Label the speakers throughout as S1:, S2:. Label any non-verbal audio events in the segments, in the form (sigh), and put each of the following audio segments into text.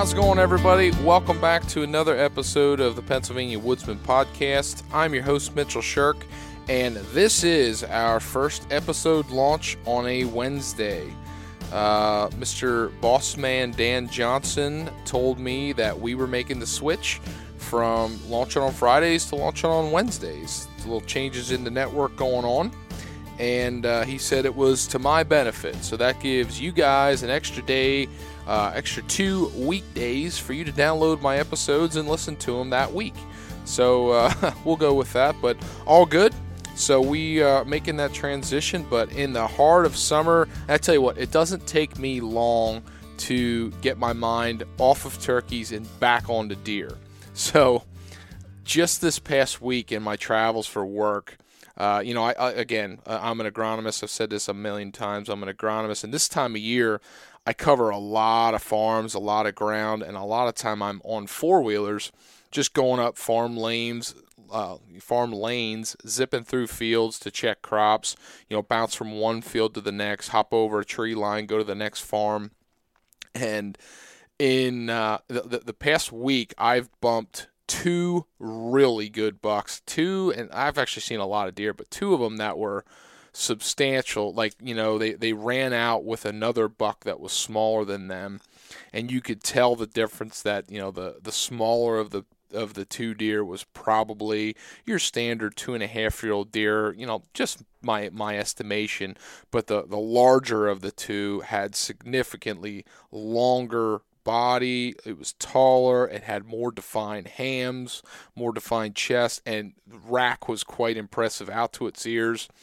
S1: How's it going, everybody? Welcome back to another episode of the Pennsylvania Woodsman Podcast. I'm your host, Mitchell Shirk, and this is our first episode launch on a Wednesday. Uh, Mr. Bossman Dan Johnson told me that we were making the switch from launching on Fridays to launching on Wednesdays. Little changes in the network going on, and uh, he said it was to my benefit. So that gives you guys an extra day uh, extra two weekdays for you to download my episodes and listen to them that week. So uh, (laughs) we'll go with that, but all good. So we are uh, making that transition, but in the heart of summer, I tell you what, it doesn't take me long to get my mind off of turkeys and back onto deer. (laughs) So just this past week in my travels for work, uh, you know, I, I, again, I'm an agronomist. I've said this a million times. I'm an agronomist, and this time of year, I cover a lot of farms, a lot of ground, and a lot of time I'm on four wheelers, just going up farm lanes, uh, farm lanes, zipping through fields to check crops. You know, bounce from one field to the next, hop over a tree line, go to the next farm, and in uh, the, the past week, I've bumped two really good bucks. Two, and I've actually seen a lot of deer, but two of them that were substantial. Like, you know, they, they ran out with another buck that was smaller than them. And you could tell the difference that, you know, the, the smaller of the of the two deer was probably your standard two and a half year old deer, you know, just my my estimation. But the, the larger of the two had significantly longer body. It was taller. It had more defined hams, more defined chest, and rack was quite impressive out to its ears. (laughs)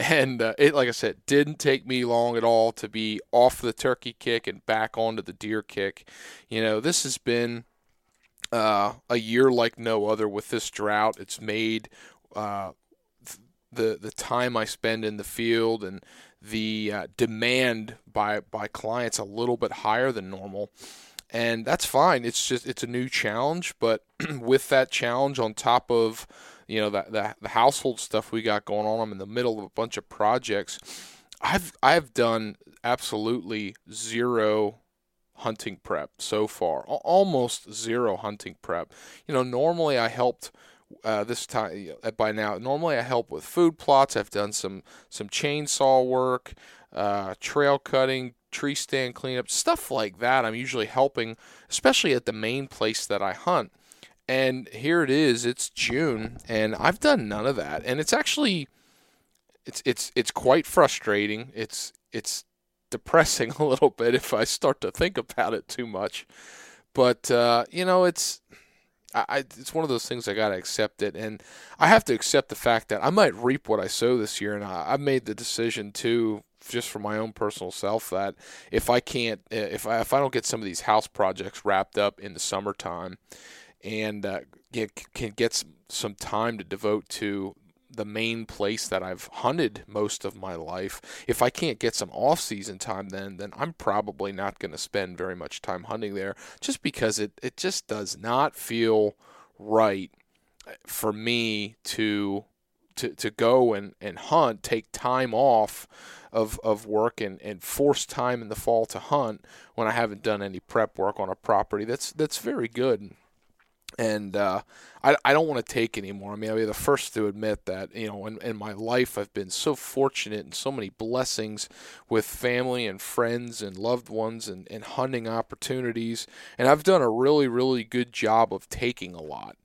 S1: And uh, it, like I said, didn't take me long at all to be off the turkey kick and back onto the deer kick. You know, this has been uh, a year like no other with this drought. It's made uh, the the time I spend in the field and the uh, demand by by clients a little bit higher than normal. And that's fine. It's just it's a new challenge but (clears throat) with that challenge on top of you know the, the, the household stuff we got going on i'm in the middle of a bunch of projects. I've i've done absolutely zero hunting prep so far almost zero hunting prep. You know normally i helped uh, this time by now. Normally, I help with food plots. I've done some some chainsaw work, uh, trail cutting, tree stand cleanup, stuff like that. I'm usually helping, especially at the main place that I hunt. And here it is. It's June, and I've done none of that. And it's actually, it's it's it's quite frustrating. It's it's depressing (laughs) a little bit if I start to think about it too much. But uh, you know, it's I, it's one of those things I gotta accept it, and I have to accept the fact that I might reap what I sow this year, and I, I've made the decision too, just for my own personal self, that if I can't, eh, if I if I don't get some of these house projects wrapped up in the summertime, and uh, get, can get some time to devote to the main place that I've hunted most of my life. If I can't get some off-season time then then I'm probably not going to spend very much time hunting there just because it it just does not feel right eh, for me to to, to go and, and hunt, take time off of, of work and, and force time in the fall to hunt when I haven't done any prep work on a property. That's that's very good and uh, I, I don't want to take anymore. I mean, I'll be the first to admit that, you know, in, in my life, I've been so fortunate and so many blessings with family and friends and loved ones and, and hunting opportunities. And I've done a really, really good job of taking a lot.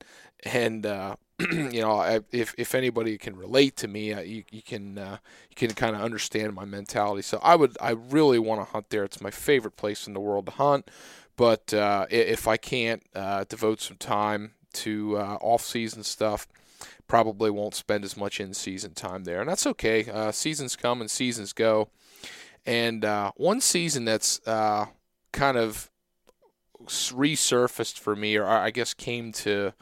S1: And, uh, (clears throat) you know, I, if, if anybody can relate to me, uh, you, you can uh, you can kind of understand my mentality. So I would I really want to hunt there. It's my favorite place in the world to hunt But uh, if I can't uh, devote some time to uh, off-season stuff, probably won't spend as much in-season time there, and that's okay. Uh, seasons come and seasons go, and uh, one season that's uh, kind of resurfaced for me, or I guess came to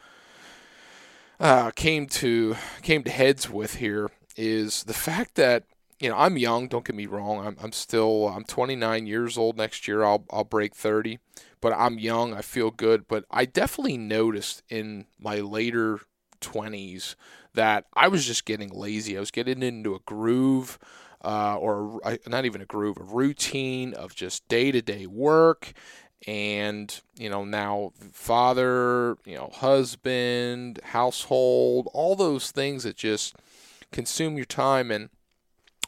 S1: came to came to heads with here, is the fact that you know, I'm young. Don't get me wrong. I'm, I'm still I'm 29 years old. Next year, I'll I'll break 30. But I'm young. I feel good. But I definitely noticed in my later 20s that I was just getting lazy. I was getting into a groove, uh, or not even a groove, a routine of just day to day work. And, you know, now father, you know, husband, household, all those things that just consume your time. And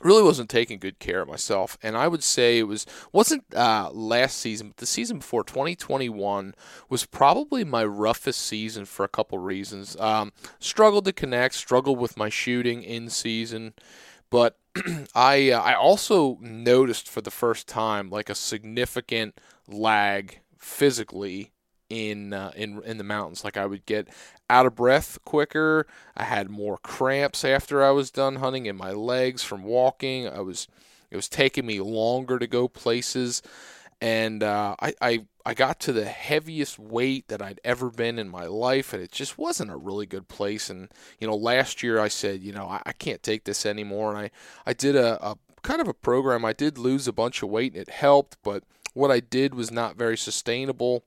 S1: really wasn't taking good care of myself and i would say it was wasn't uh, last season but the season before 2021 was probably my roughest season for a couple reasons. Um, struggled to connect struggled with my shooting in season but (clears throat) i uh, i also noticed for the first time like a significant lag physically in uh, in in the mountains. Like I would get out of breath quicker. I had more cramps after I was done hunting in my legs from walking. I was it was taking me longer to go places, and uh, I, I I got to the heaviest weight that I'd ever been in my life, and it just wasn't a really good place. And you know, last year I said, you know, I, I can't take this anymore, and I I did a, a kind of a program. I did lose a bunch of weight, and it helped, but what I did was not very sustainable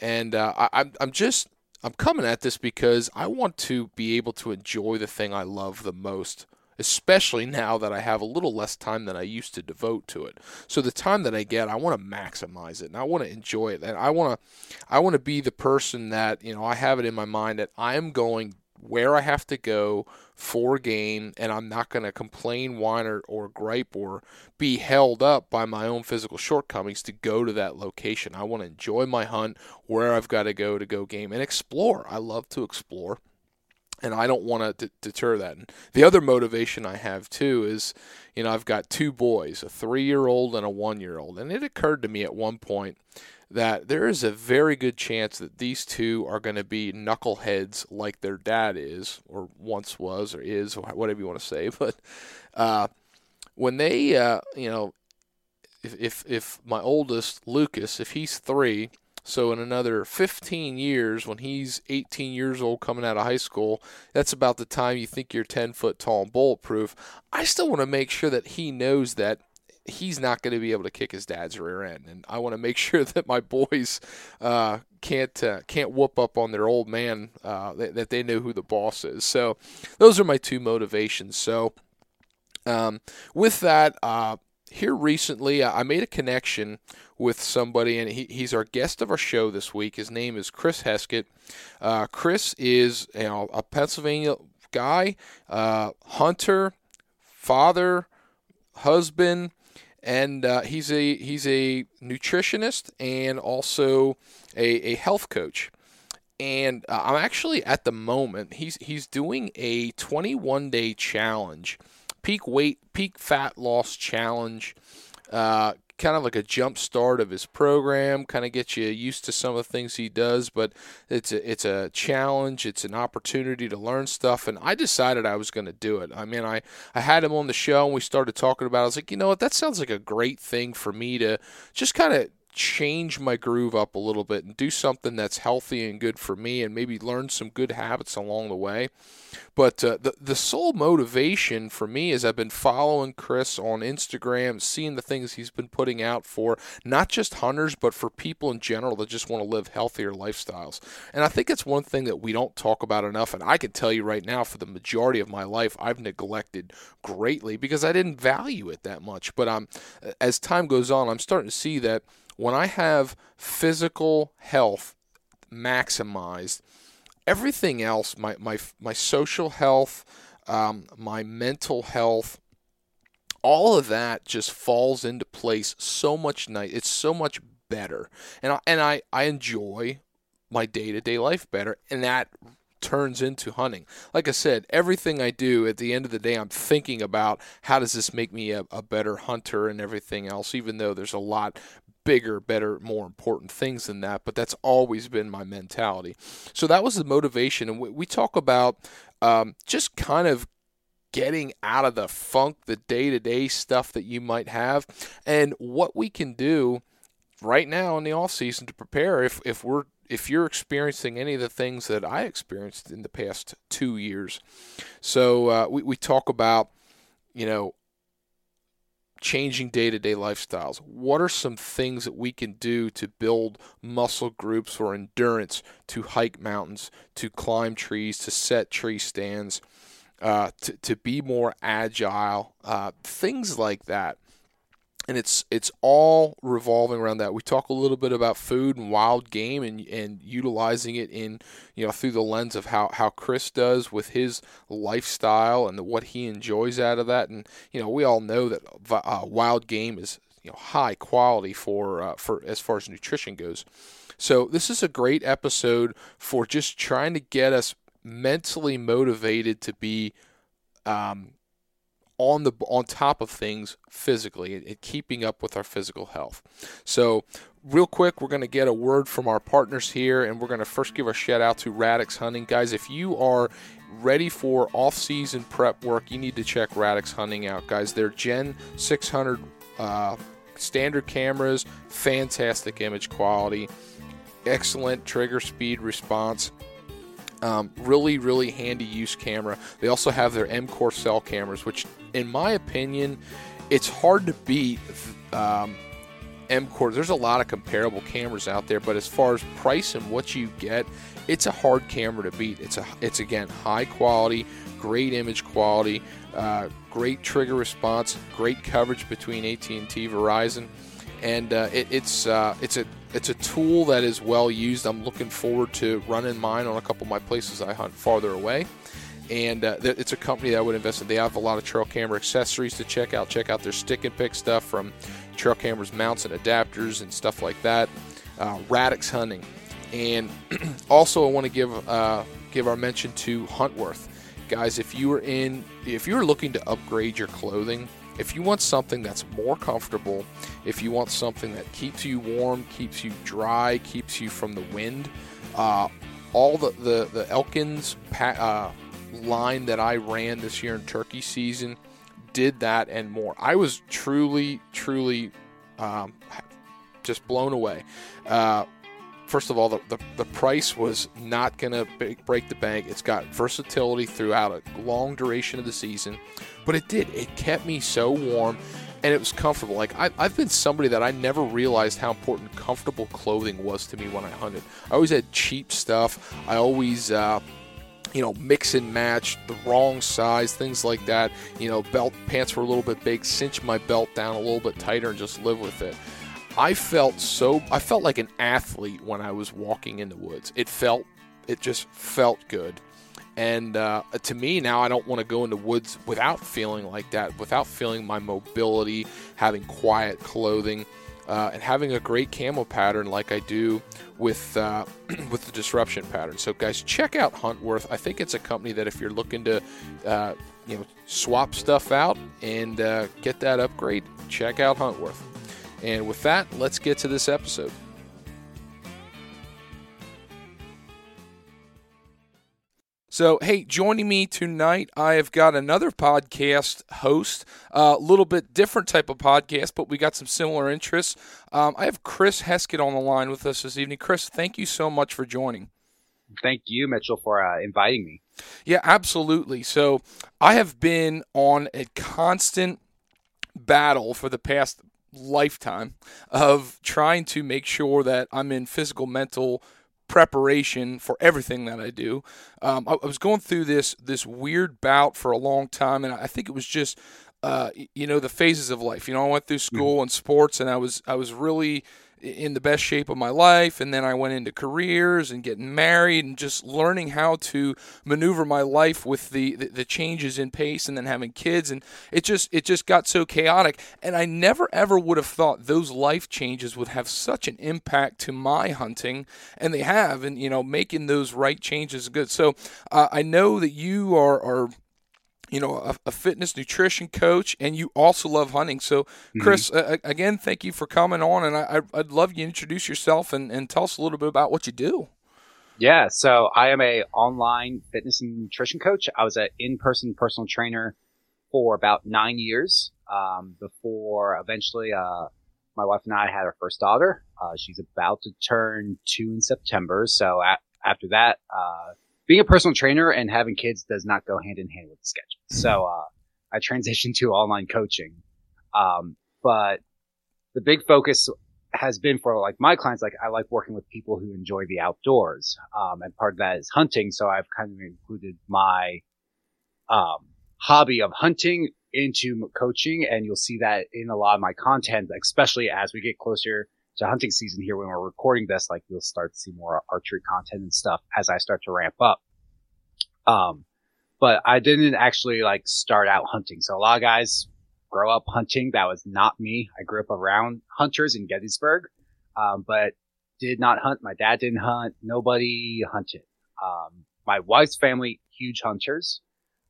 S1: and uh, I, I'm I'm just I'm coming at this because I want to be able to enjoy the thing I love the most, especially now that I have a little less time than I used to devote to it. So the time that I get, I want to maximize it and I want to enjoy it. And I want to I want to be the person that, you know, I have it in my mind that I am going where I have to go for game, and I'm not going to complain, whine, or, or gripe or be held up by my own physical shortcomings to go to that location. I want to enjoy my hunt where I've got to go to go game and explore. I love to explore. And I don't want to d- deter that. And the other motivation I have too is, you know, I've got two boys, a three year old and a one year old. And it occurred to me at one point that there is a very good chance that these two are going to be knuckleheads like their dad is, or once was, or is, or whatever you want to say. (laughs) But uh, when they, uh, you know, if, if if my oldest Lucas, if he's three, so in another 15 years, when he's 18 years old coming out of high school, that's about the time you think you're 10 foot tall and bulletproof. I still want to make sure that he knows that he's not going to be able to kick his dad's rear end, and I want to make (laughs) sure that my boys uh, can't uh, can't whoop up on their old man uh, that, that, they know who the boss is. So those are my two motivations. So um, with that, uh, here recently I made a connection with somebody, and he, he's our guest of our show this week. His name is Chris Heskett. Uh, Chris is you know, a Pennsylvania guy, uh, hunter, father, husband and uh, he's a he's a nutritionist and also a, a health coach. And uh, I'm actually at the moment he's he's doing a 21 day challenge, peak weight peak fat loss challenge. Uh, kind of like a jump start of his program, kind of get you used to some of the things he does. But it's a it's a challenge. It's an opportunity to learn stuff, and I decided I was going to do it. I mean, I I had him on the show and we started talking about. it. I was like, you know what, that sounds like a great thing for me to just kind of change my groove up a little bit and do something that's healthy and good for me and maybe learn some good habits along the way. But uh, the the sole motivation for me is I've been following Chris on Instagram, seeing the things he's been putting out for not just hunters but for people in general that just want to live healthier lifestyles. And I think it's one thing that we don't talk about enough and I can tell you right now for the majority of my life I've neglected greatly because I didn't value it that much. But um as time goes on, I'm starting to see that when I have physical health maximized, everything else, my my my social health, um, my mental health, all of that just falls into place so much nice. It's so much better, and I, and I I enjoy my day to day life better, and that turns into hunting. Like I said, everything I do at the end of the day, I'm thinking about how does this make me a, a better hunter and everything else, even though there's a lot bigger, better, more important things than that. But that's always been my mentality. So that was the motivation. And we, talk about um, just kind of getting out of the funk, the day to day stuff that you might have, and what we can do right now in the off season to prepare if, if we're if you're experiencing any of the things that I experienced in the past two years. So uh, we, we talk about, you know, changing day to day lifestyles. What are some things that we can do to build muscle groups or endurance, to hike mountains, to climb trees, to set tree stands, uh, to, to be more agile, uh, things like that and it's it's all revolving around that. We talk a little bit about food and wild game and and utilizing it in you know through the lens of how how Chris does with his lifestyle and the, what he enjoys out of that. And you know we all know that uh, wild game is you know high quality for uh, for as far as nutrition goes. So this is a great episode for just trying to get us mentally motivated to be um, on the on top of things physically and, keeping up with our physical health. So, real quick, we're going to get a word from our partners here, and we're going to first give a shout out to Radix Hunting, guys. If you are ready for off-season prep work, you need to check Radix Hunting out, guys. They're Gen 600 uh, standard cameras, fantastic image quality, excellent trigger speed response um, really, really handy use camera. They also have their M Core cell cameras, which, in my opinion, it's hard to beat um, M Core. There's a lot of comparable cameras out there, but as far as price and what you get, it's a hard camera to beat. It's a, it's again high quality, great image quality, uh, great trigger response, great coverage between AT&T, Verizon, and uh, it, it's uh, it's a it's a tool that is well used. I'm looking forward to running mine on a couple of my places I hunt farther away. And uh, it's a company that I would invest in. They have a lot of trail camera accessories to check out. Check out their stick and pick stuff from trail cameras, mounts, and adapters and stuff like that. Uh, Radix Hunting, and (clears throat) also I want to give uh, give our mention to Huntworth, guys. If you are in, if you are looking to upgrade your clothing, if you want something that's more comfortable, if you want something that keeps you warm, keeps you dry, keeps you from the wind, uh, all the, the, the Elkins uh, line that I ran this year in turkey season did that and more. I was truly, truly um, just blown away. Uh, first of all, the, the, the, price was not going to break the bank. It's got versatility throughout a long duration of the season, but it did. It kept me so warm and it was comfortable. Like, I, have been somebody that I never realized how important comfortable clothing was to me when I hunted. I always had cheap stuff. I always, uh, you know, mix and match the wrong size, things like that. You know, belt pants were a little bit big, cinch my belt down a little bit tighter, and just live with it. I felt so I felt like an athlete when I was walking in the woods. It felt it just felt good. And uh, to me now, I don't want to go into woods without feeling like that, without feeling my mobility, having quiet clothing, uh, and having a great camo pattern like I do with uh, (clears throat) with the disruption pattern. So guys, check out Huntworth. I think it's a company that if you're looking to uh, you know swap stuff out and uh, get that upgrade, check out Huntworth. And with that, let's get to this episode. So, hey, joining me tonight, I have got another podcast host, a uh, little bit different type of podcast, but we got some similar interests. Um, I have Chris Heskett on the line with us this evening. Chris, thank you so much for joining.
S2: Thank you, Mitchell, for uh, inviting me.
S1: Yeah, absolutely. So, I have been on a constant battle for the past lifetime of trying to make sure that I'm in physical, mental preparation for everything that I do. Um, I, I, was going through this this weird bout for a long time, and I think it was just. Uh, you know the phases of life. You know, I went through school and sports, and I was I was really in the best shape of my life and then I went into careers and getting married and just learning how to maneuver my life with the, the, the changes in pace and then having kids and it just it just got so chaotic. And I never ever would have thought those life changes would have such an impact to my hunting and they have and you know making those right changes good. So uh, I know that you are are you know, a, a, fitness nutrition coach, and you also love hunting. So, mm-hmm. Chris, mm-hmm. uh, again, thank you for coming on, and I, would love you to introduce yourself and, and tell us a little bit about what you do.
S2: Yeah, so I am a online fitness and nutrition coach. I was an in-person personal trainer for about nine years um, before eventually uh, my wife and I had our first daughter. Uh, she's about to turn two in September. So a- after that, uh, being a personal trainer and having kids does not go hand in hand with the schedule. So uh, I transitioned to online coaching. Um, but the big focus has been for like my clients, like I like working with people who enjoy the outdoors. Um, and part of that is hunting. So I've kind of included my, um, hobby of hunting into coaching. And you'll see that in a lot of my content, especially as we get closer to hunting season here when we're recording this, like you'll start to see more archery content and stuff as I start to ramp up. Um, but I didn't actually like start out hunting. So a lot of guys grow up hunting. That was not me. I grew up around hunters in Gettysburg, um, but did not hunt. My dad didn't hunt. Nobody hunted. Um, my wife's family, huge hunters.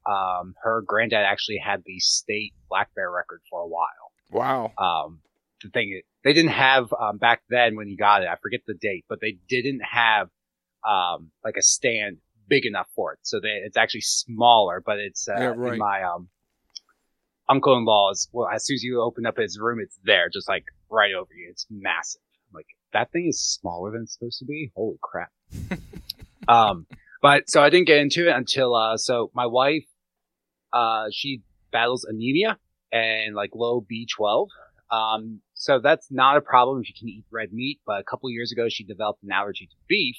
S2: Um, her granddad actually had the state black bear record for a while.
S1: Wow.
S2: Um, the thing they didn't have um, back then when he got it. I forget the date, but they didn't have um, like a stand big enough for it. So they, it's actually smaller, but it's uh, yeah, right. in my um, uncle-in-law's. Well, as soon as you open up his room, it's there, just like right over you. It's massive. I'm like that thing is smaller than it's supposed to be. Holy crap! (laughs) um, but so I didn't get into it until uh, so my wife, uh, she battles anemia and like low B12. Um, so that's not a problem if you can eat red meat. But a couple years ago, she developed an allergy to beef,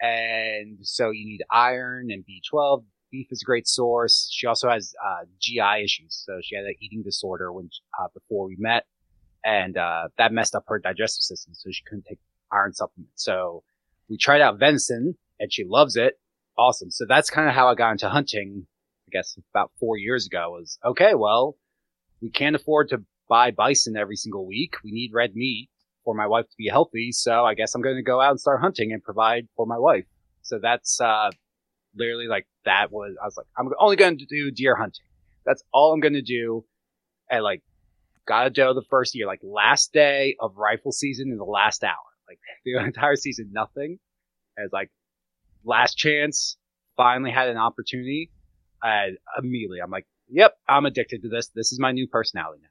S2: and so you need iron and B12 beef is a great source. She also has uh, GI issues, so she had an eating disorder when uh, before we met, and uh, that messed up her digestive system, so she couldn't take iron supplements. So we tried out venison, and she loves it. Awesome. So that's kind of how I got into hunting. I guess about four years ago was okay. Well, we can't afford to buy bison every single week. We need red meat for my wife to be healthy. So I guess I'm going to go out and start hunting and provide for my wife. So that's uh, literally like that was, I was like, I'm only going to do deer hunting. That's all I'm going to do. And like, got a doe the first year, like last day of rifle season in the last hour, like (laughs) the entire season, nothing. As like last chance, finally had an opportunity. And immediately I'm like, yep, I'm addicted to this. This is my new personality now.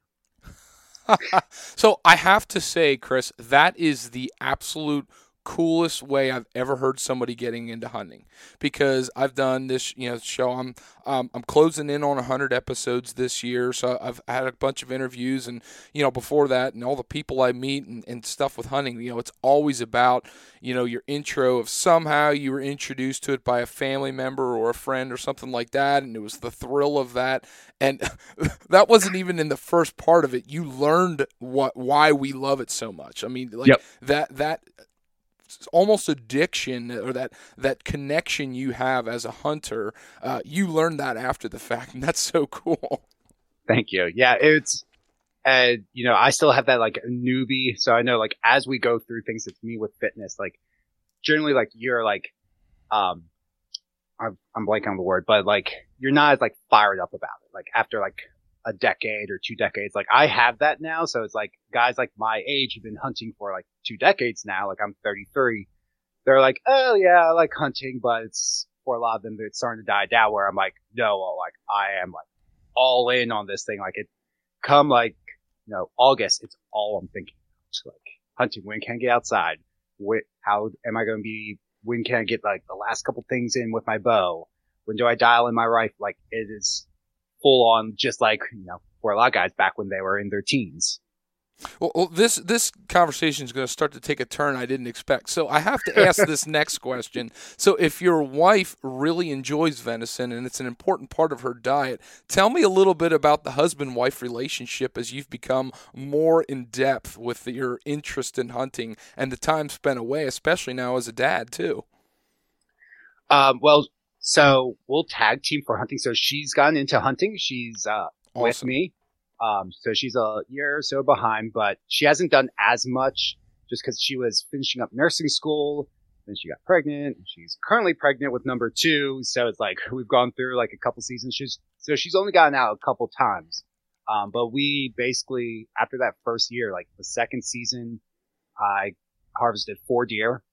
S2: (laughs)
S1: so I have to say, Chris, that is the absolute coolest way I've ever heard somebody getting into hunting. Because I've done this you know show I'm um, I'm closing in on 100 episodes this year. So I've had a bunch of interviews and you know before that and all the people I meet and, and stuff with hunting you know it's always about you know your intro of somehow you were introduced to it by a family member or a friend or something like that. And it was the thrill of that. And (laughs) that wasn't even in the first part of it. You learned what why we love it so much. I mean like yep. that that almost addiction or that that connection you have as a hunter. Uh, you learn that after the fact, and that's so cool.
S2: Thank you. Yeah, it's and you know I still have that like newbie, so I know like as we go through things, it's me with fitness. Like generally, like you're like um. I'm, I'm blanking on the word, but like you're not as like fired up about it. Like after like a decade or two decades. Like I have that now. So it's like guys like my age have been hunting for like two decades now. Like I'm 33. They're like, oh yeah, I like hunting, but it's for a lot of them, it's starting to die down where I'm like, no, like I am like all in on this thing. Like it come like, you know, August, it's all I'm thinking. It's like hunting. When can I get outside? What, how am I going to be? When can I get like the last couple things in with my bow? When do I dial in my rifle? Like it is full on, just like you know, for a lot of guys back when they were in their teens.
S1: Well, well, this this conversation is going to start to take a turn I didn't expect. So I have to (laughs) ask this next question. So if your wife really enjoys venison and it's an important part of her diet, tell me a little bit about the husband-wife relationship as you've become more in depth with your interest in hunting and the time spent away, especially now as a dad too.
S2: Um, well, so we'll tag team for hunting. So she's gotten into hunting. She's uh, awesome. with me. Um, so she's a year or so behind, but she hasn't done as much just because she was finishing up nursing school. Then she got pregnant. And she's currently pregnant with number two. So it's like (laughs) we've gone through like a couple seasons. She's so she's only gotten out a couple times. Um, but we basically after that first year, like the second season, I harvested four deer.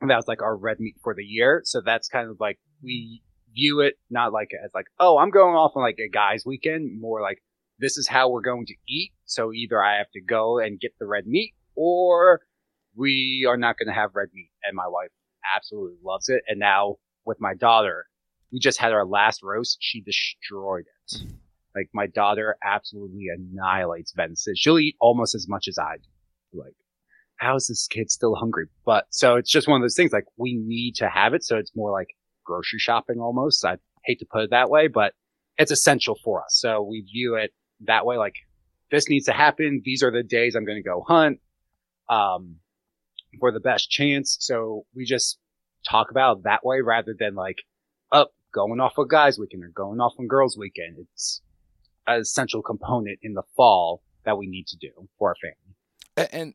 S2: And that was like our red meat for the year. So that's kind of like we view it not like as like, oh, I'm going off on like a guy's weekend, more like this is how we're going to eat. So either I have to go and get the red meat or we are not going to have red meat. And my wife absolutely loves it. And now with my daughter, we just had our last roast. She destroyed it. Mm-hmm. Like my daughter absolutely annihilates venison. She'll eat almost as much as I do. Like, how is this kid still hungry? But so it's just one of those things like we need to have it. So it's more like grocery shopping almost. I hate to put it that way, but it's essential for us. So we view it that way. Like this needs to happen. These are the days I'm going to go hunt, um, for the best chance. So we just talk about that way rather than like, up oh, going off on guys weekend or going off on girls weekend. It's an essential component in the fall that we need to do for our family.
S1: And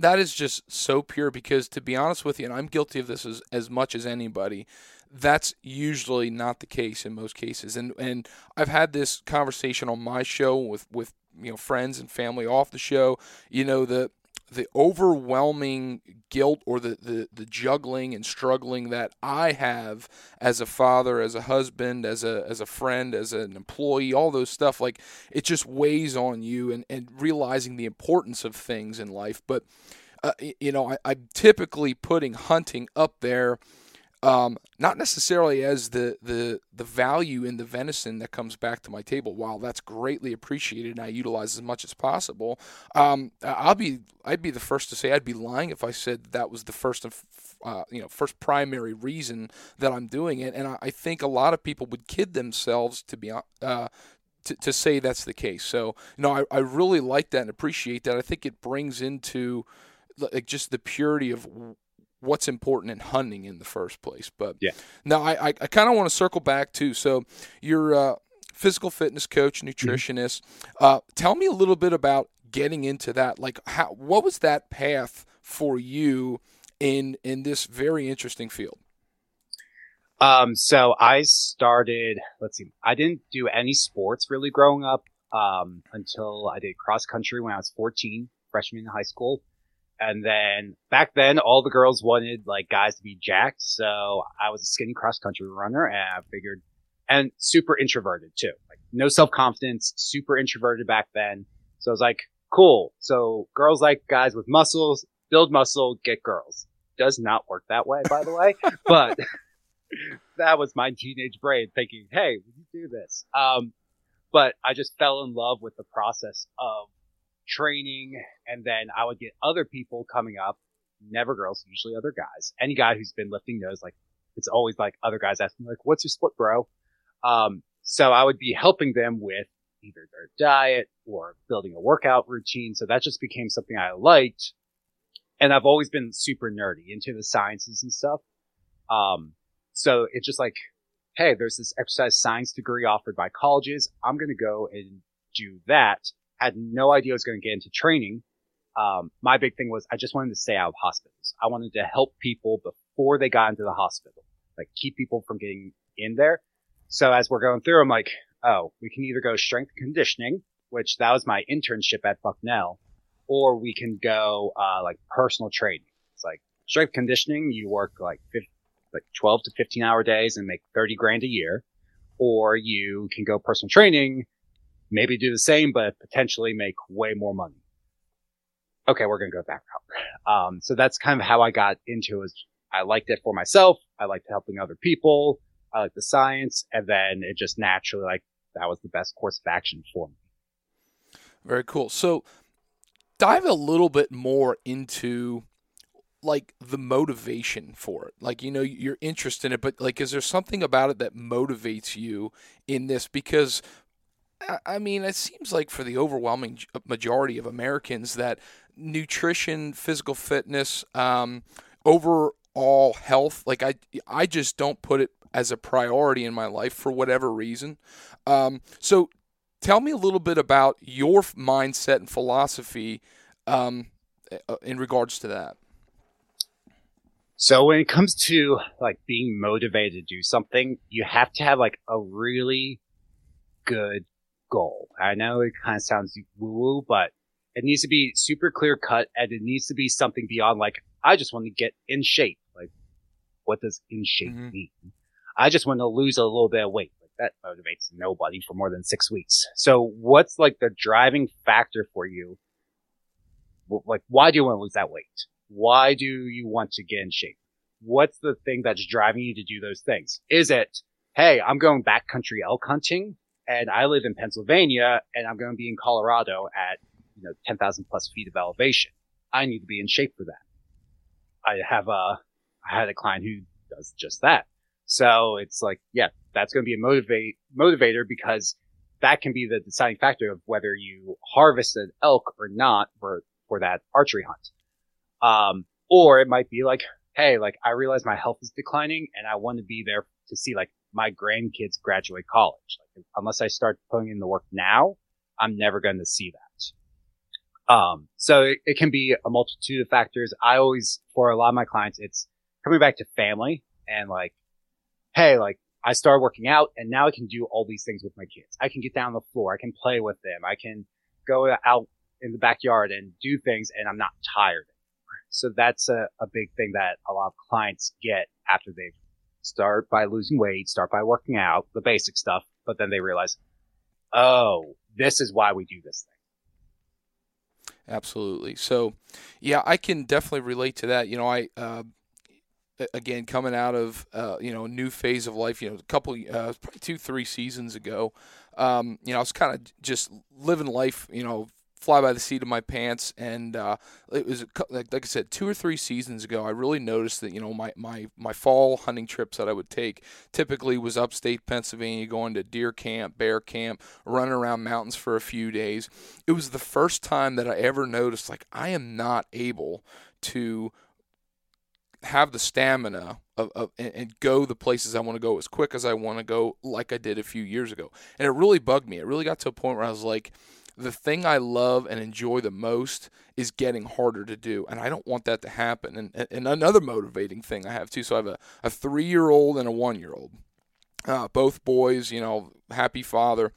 S1: that is just so pure because to be honest with you, and I'm guilty of this as, as much as anybody, that's usually not the case in most cases. And and I've had this conversation on my show with with you know friends and family off the show. You know the the overwhelming guilt or the, the, the juggling and struggling that I have as a father, as a husband, as a as a friend, as an employee, all those stuff, like it just weighs on you and, and realizing the importance of things in life. But uh, you know, I, I'm typically putting hunting up there um, not necessarily as the, the the value in the venison that comes back to my table. While that's greatly appreciated and I utilize as much as possible, um, I'll be I'd be the first to say I'd be lying if I said that was the first uh, you know first primary reason that I'm doing it. And I, I think a lot of people would kid themselves to be uh, to, to say that's the case. So, you know, I, I really like that and appreciate that. I think it brings into like just the purity of what's important in hunting in the first place. But
S2: yeah,
S1: now I, I, I kind of want to circle back too. So you're a physical fitness coach, nutritionist. Mm-hmm. Uh, tell me a little bit about getting into that. Like, how what was that path for you in in this very interesting field?
S2: Um, so I started. Let's see. I didn't do any sports really growing up um, until I did cross country when I was 14, freshman in high school. And then back then, all the girls wanted like guys to be jacked. So I was a skinny cross country runner and I figured, and super introverted too. Like no self confidence, super introverted back then. So I was like, cool. So girls like guys with muscles, build muscle, get girls. Does not work that way, by the way, (laughs) but (laughs) that was my teenage brain thinking, Hey, we can do this. Um, but I just fell in love with the process of training, and then I would get other people coming up, never girls, usually other guys. Any guy who's been lifting knows like it's always like other guys asking like, "What's your split, bro?" Um, so I would be helping them with either their diet or building a workout routine. So that just became something I liked. And I've always been super nerdy into the sciences and stuff. Um, so it's just like, hey, there's this exercise science degree offered by colleges. I'm to go and do that had no idea I was going to get into training. Um, my big thing was I just wanted to stay out of hospitals. I wanted to help people before they got into the hospital, like keep people from getting in there. So as we're going through, I'm like, oh, we can either go strength conditioning, which that was my internship at Bucknell, or we can go, uh, like personal training. It's like strength conditioning. You work like 50, like 12 to 15 hour days and make 30 grand a year. Or you can go personal training maybe do the same, but potentially make way more money. Okay, we're going to go that route. Um, so that's kind of how I got into it. I liked it for myself. I liked helping other people. I liked the science. And then it just naturally, like, that was the best course of action for me.
S1: Very cool. So dive a little bit more into like the motivation for it like you know you're interested in it but like is there something about it that motivates you in this because I mean, it seems like for the overwhelming majority of Americans that nutrition, physical fitness, um, overall health, like I, I just don't put it as a priority in my life for whatever reason. Um, so, tell me a little bit about your mindset and philosophy um, in regards to that.
S2: So when it comes to like being motivated to do something, you have to have like a really good goal. I know it kind of sounds woo woo, but it needs to be super clear cut and it needs to be something beyond like, I just want to get in shape. Like, what does in shape mm-hmm. mean? I just want to lose a little bit of weight. Like that motivates nobody for more than six weeks. So what's like the driving factor for you? Like, why do you want to lose that weight? Why do you want to get in shape? What's the thing that's driving you to do those things? Is it, hey, I'm going backcountry elk hunting and I live in Pennsylvania and I'm going to be in Colorado at, you know, 10,000 plus feet of elevation. I need to be in shape for that. I have a, I had a client who does just that. So it's like, yeah, that's going to be a motivate, motivator because that can be the deciding factor of whether you harvest an elk or not for, for that archery hunt. Um, or it might be like, hey, like I realize my health is declining and I want to be there to see like my grandkids graduate college. Like unless I start putting in the work now, I'm never going to see that. Um, so it, it, can be a multitude of factors. I always, for a lot of my clients, it's coming back to family and like, hey, like I started working out and now I can do all these things with my kids. I can get down on the floor. I can play with them. I can go out in the backyard and do things and I'm not tired. So that's a, a big thing that a lot of clients get after they've start by losing weight, start by working out, the basic stuff, but then they realize, oh, this is why we do this thing.
S1: Absolutely. So, yeah, I can definitely relate to that. You know, I uh, again coming out of uh, you know a new phase of life. You know, a couple, uh, probably two, three seasons ago. Um, you know, I was kind of just living life. You know, fly by the seat of my pants. And uh, it was like, like I said, two or three seasons ago, I really noticed that you know my my my fall hunting trips that I would take typically was upstate Pennsylvania, going to deer camp, bear camp, running around mountains for a few days. It was the first time that I ever noticed like I am not able to have the stamina of, of and, and, go the places I want to go as quick as I want to go, like I did a few years ago. And it really bugged me. It really got to a point where I was like, the thing I love and enjoy the most is getting harder to do. And I don't want that to happen. And, and another motivating thing I have too. So I have a, a three year old and a one year old. Uh, both boys, you know, happy father.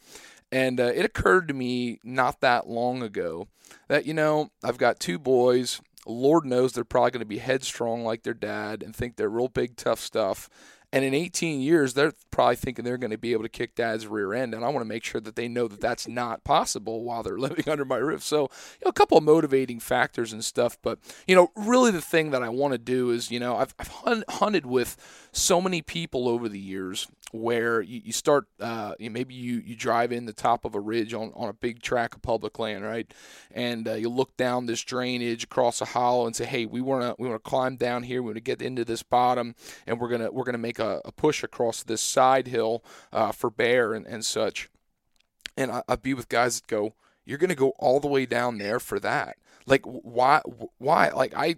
S1: And uh, it occurred to me not that long ago that, you know, I've got two boys. Lord knows they're probably going to be headstrong like their dad and think they're real big, tough stuff. And in 18 years, they're probably thinking they're going to be able to kick dad's rear end. And I want to make sure that they know that that's not possible while they're (laughs) living under my roof. So, you know, a couple of motivating factors and stuff. But, you know, really the thing that I want to do is, you know, I've, I've hunted with so many people over the years where you, you start uh, maybe you, you drive in the top of a ridge on, on a big track of public land right? And uh, you look down this drainage across a hollow and say hey we want to we want to climb down here. We want to get into this bottom and we're gonna we're gonna make a, a push across this side hill uh, for bear and, and such. And I, I'd be with guys that go you're gonna go all the way down there for that. Like why why? Like I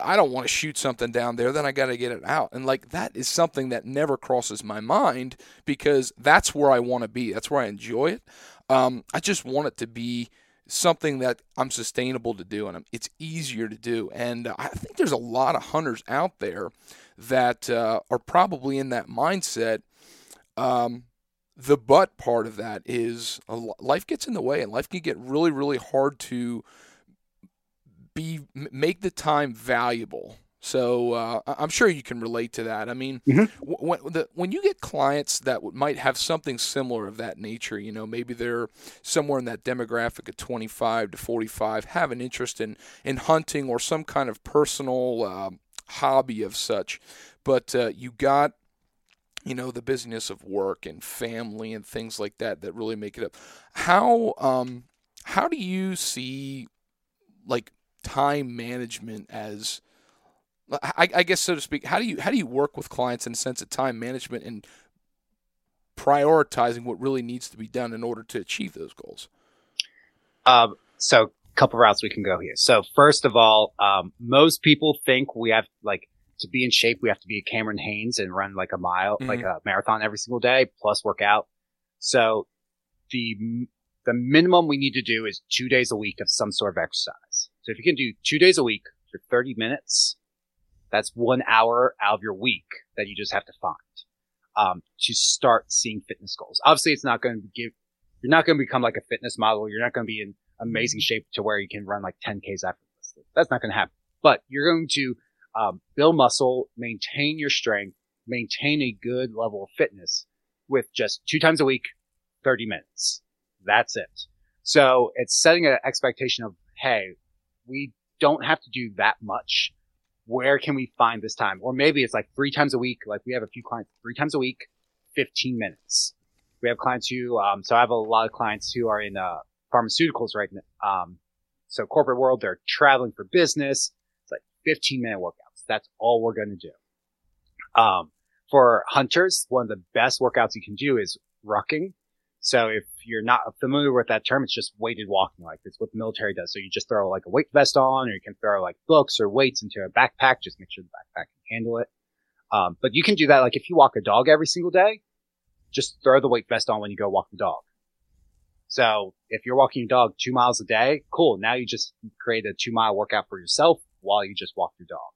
S1: I don't want to shoot something down there, then I got to get it out. And like that is something that never crosses my mind because that's where I want to be. That's where I enjoy it. Um, I just want it to be something that I'm sustainable to do and it's easier to do. And I think there's a lot of hunters out there that uh, are probably in that mindset. Um, the but part of that is life gets in the way and life can get really, really hard to be make the time valuable. So uh, I'm sure you can relate to that. I mean, mm-hmm. when, the, when you get clients that might have something similar of that nature, you know, maybe they're somewhere in that demographic of 25 to 45, have an interest in in hunting or some kind of personal uh, hobby of such, but uh, you got you know the busyness of work and family and things like that that really make it up. How um, how do you see like time management as I, I, guess so to speak how do you how do you work with clients in a sense of time management and prioritizing what really needs to be done in order to achieve those goals
S2: um, so a couple routes we can go here so first of all um, most people think we have like to be in shape we have to be a cameron hanes and run like a mile mm-hmm. like a marathon every single day plus work out so the the minimum we need to do is two days a week of some sort of exercise. So if you can do two days a week for 30 minutes, That's one hour out of your week that you just have to find um, to start seeing fitness goals. Obviously, it's not going to give. You're not going to become like a fitness model. You're not going to be in amazing shape to where you can run like 10ks effortlessly. That's not going to happen. But you're going to um, build muscle, maintain your strength, maintain a good level of fitness with just two times a week, 30 minutes. That's it. So it's setting an expectation of, hey, we don't have to do that much. Where can we find this time? Or maybe it's like three times a week. Like we have a few clients, three times a week, 15 minutes. We have clients who, um, so I have a lot of clients who are in, uh, pharmaceuticals right now. Um, so corporate world, they're traveling for business. It's like 15 minute workouts. That's all we're going to do. Um, for hunters, one of the best workouts you can do is rucking. So if you're not familiar with that term, it's just weighted walking. Like it's what the military does. So you just throw like a weight vest on, or you can throw like books or weights into a backpack. Just make sure the backpack can handle it. Um, but you can do that. Like if you walk a dog every single day, just throw the weight vest on when you go walk the dog. So if you're walking your dog two miles a day, cool. Now you just create a two mile workout for yourself while you just walk your dog.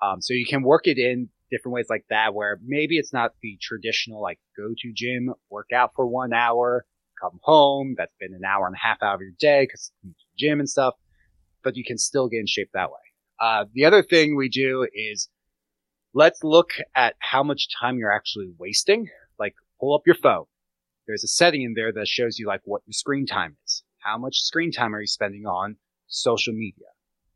S2: Um, so you can work it in different ways like that where maybe it's not the traditional like go to gym, work out for one hour, come home. That's been an hour and a half out of your day because gym and stuff, but you can still get in shape that way. Uh, the other thing we do is let's look at how much time you're actually wasting. Like pull up your phone. There's a setting in there that shows you like what your screen time is. How much screen time are you spending on social media?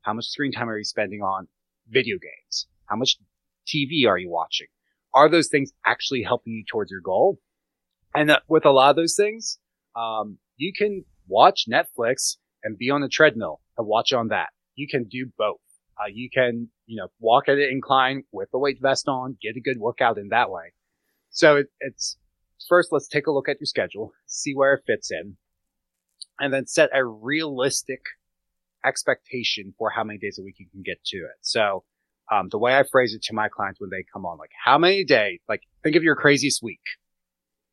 S2: How much screen time are you spending on video games? How much TV are you watching? Are those things actually helping you towards your goal? And uh, with a lot of those things, um, you can watch Netflix and be on the treadmill and watch on that. You can do both. Uh, you can, you know, walk at an incline with a weight vest on, get a good workout in that way. So it, it's first, let's take a look at your schedule, see where it fits in, and then set a realistic expectation for how many days a week you can get to it. So um, the way I phrase it to my clients when they come on, like how many days, like think of your craziest week.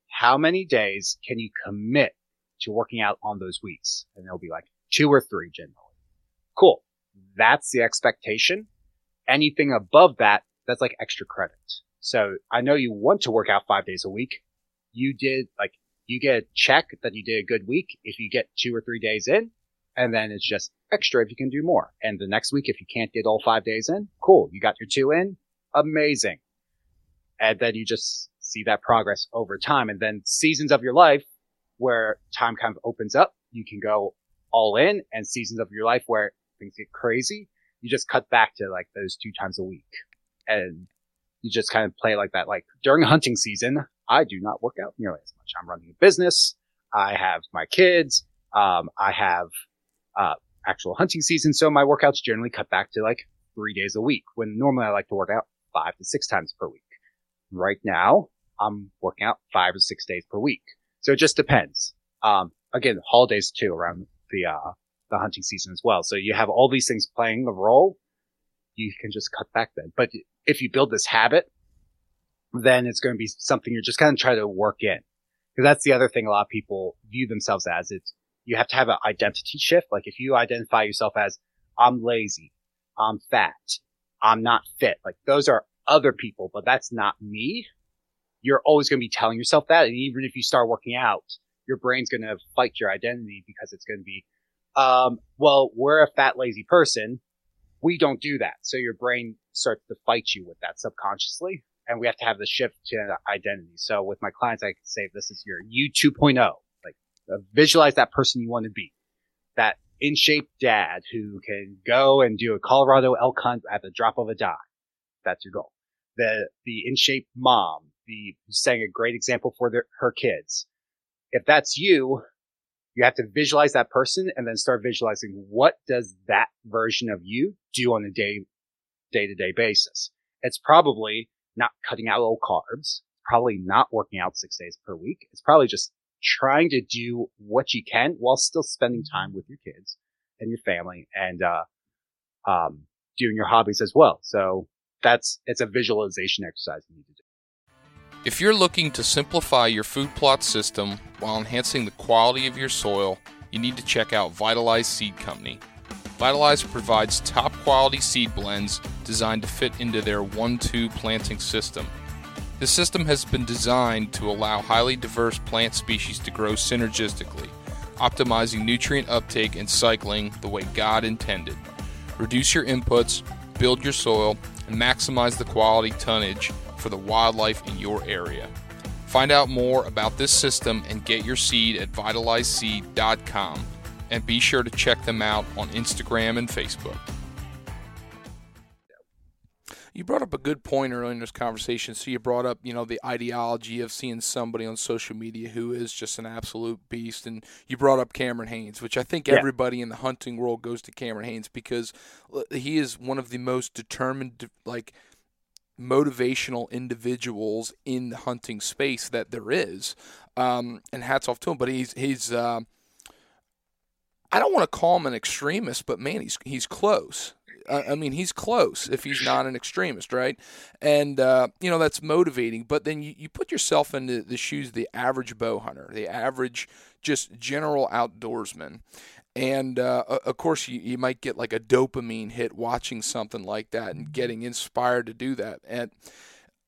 S2: How many days can you commit to working out on those weeks? And they'll be like two or three generally. Cool. That's the expectation. Anything above that, that's like extra credit. So I know you want to work out five days a week. You did like, you get a check that you did a good week if you get two or three days in and then it's just extra if you can do more. And the next week, if you can't get all five days in, cool. You got your two in. Amazing. And then you just see that progress over time. And then seasons of your life where time kind of opens up, you can go all in and seasons of your life where things get crazy. You just cut back to like those two times a week and you just kind of play like that. Like during hunting season, I do not work out nearly as much. I'm running a business. I have my kids. Um, I have uh, actual hunting season. So my workouts generally cut back to like three days a week when normally I like to work out five to six times per week. Right now, I'm working out five or six days per week. So it just depends. Um, again, holidays too around the, uh, the hunting season as well. So you have all these things playing a role. You can just cut back then. But if you build this habit, then it's going to be something you're just going to try to work in. Because that's the other thing a lot of people view themselves as. It's you have to have an identity shift. Like if you identify yourself as I'm lazy, I'm fat, I'm not fit, like those are other people, but that's not me. You're always going to be telling yourself that. And even if you start working out, your brain's going to fight your identity because it's going to be, um, well, we're a fat, lazy person. We don't do that. So your brain starts to fight you with that subconsciously. And we have to have the shift to identity. So with my clients, I can say this is your you 2.0 uh, Uh, visualize that person you want to be. That in shape dad who can go and do a Colorado elk hunt at the drop of a dime. That's your goal. The, the in shape mom, the, setting a great example for their, her kids. If that's you, you have to visualize that person and then start visualizing what does that version of you do on a day, day to day basis. It's probably not cutting out all carbs, probably not working out six days per week. It's probably just trying to do what you can while still spending time with your kids and your family and, uh, um, doing your hobbies as well. So that's, it's a visualization exercise you need to do.
S1: If you're looking to simplify your food plot system while enhancing the quality of your soil, you need to check out Vitalize Seed Company. Vitalize provides top quality seed blends designed to fit into their 1 2 planting system. The system has been designed to allow highly diverse plant species to grow synergistically, optimizing nutrient uptake and cycling the way God intended. Reduce your inputs, build your soil, and maximize the quality tonnage for the wildlife in your area. Find out more about this system and get your seed at vitalizeseed.com and be sure to check them out on Instagram and Facebook. You brought up a good point earlier in this conversation. So you brought up, you know, the ideology of seeing somebody on social media who is just an absolute beast, and you brought up Cameron Hanes, which I think yeah. everybody in the hunting world goes to Cameron Hanes because he is one of the most determined, like motivational individuals in the hunting space that there is. Um, and hats off to him. But he's he's uh, I don't want to call him an extremist, but man, he's he's close. I mean, he's close if he's not an extremist, right? And uh, you know that's motivating. But then you, you put yourself into the shoes of the average bow hunter, the average just general outdoorsman, and uh, of course you, you might get like a dopamine hit watching something like that and getting inspired to do that. And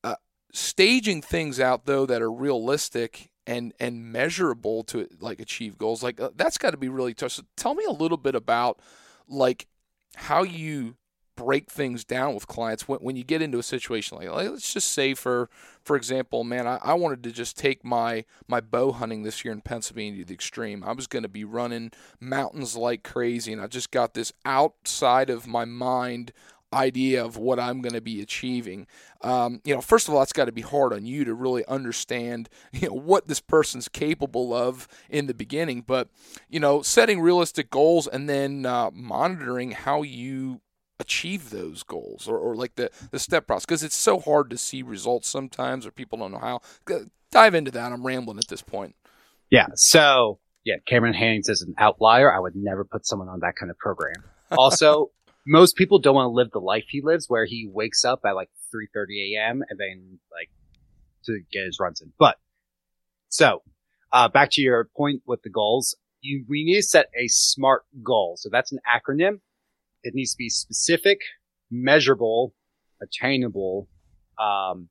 S1: uh, staging things out though that are realistic and and measurable to like achieve goals like uh, that's got to be really tough so tell me a little bit about like how you break things down with clients when, when you get into a situation like, like let's just say for for example man I, I wanted to just take my my bow hunting this year in pennsylvania to the extreme. I was going to be running mountains like crazy and i just got this outside of my mind idea of what I'm going to be achieving. Um, you know, first of all, it's got to be hard on you to really understand, you know, what this person's capable of in the beginning. But you know, setting realistic goals and then uh, monitoring how you achieve those goals or, or like the, the step process because it's so hard to see results sometimes or people don't know how. Dive into that. I'm rambling at this point.
S2: Yeah. So yeah cameron Hanes is an outlier. I would never put someone on that kind of program. Also most people don't want to live the life he lives where he wakes up at like 3.30 a.m. and then like to get his runs in. But so, uh, back to your point with the goals. You, we need to set a SMART goal. So that's an acronym. It needs to be specific, measurable, attainable, um,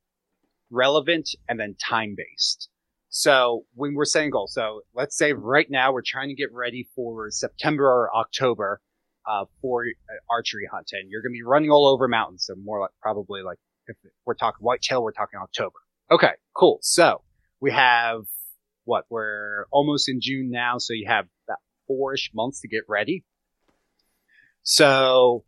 S2: relevant, and then time based. So when we're setting goals, so let's say right now we're trying to get ready for September or October uh, for archery hunt, you're going to be running all over mountains. So more like probably like if we're talking whitetail, we're talking October. Okay, cool. So we have what we're almost in June now, so you have about four-ish months to get ready. So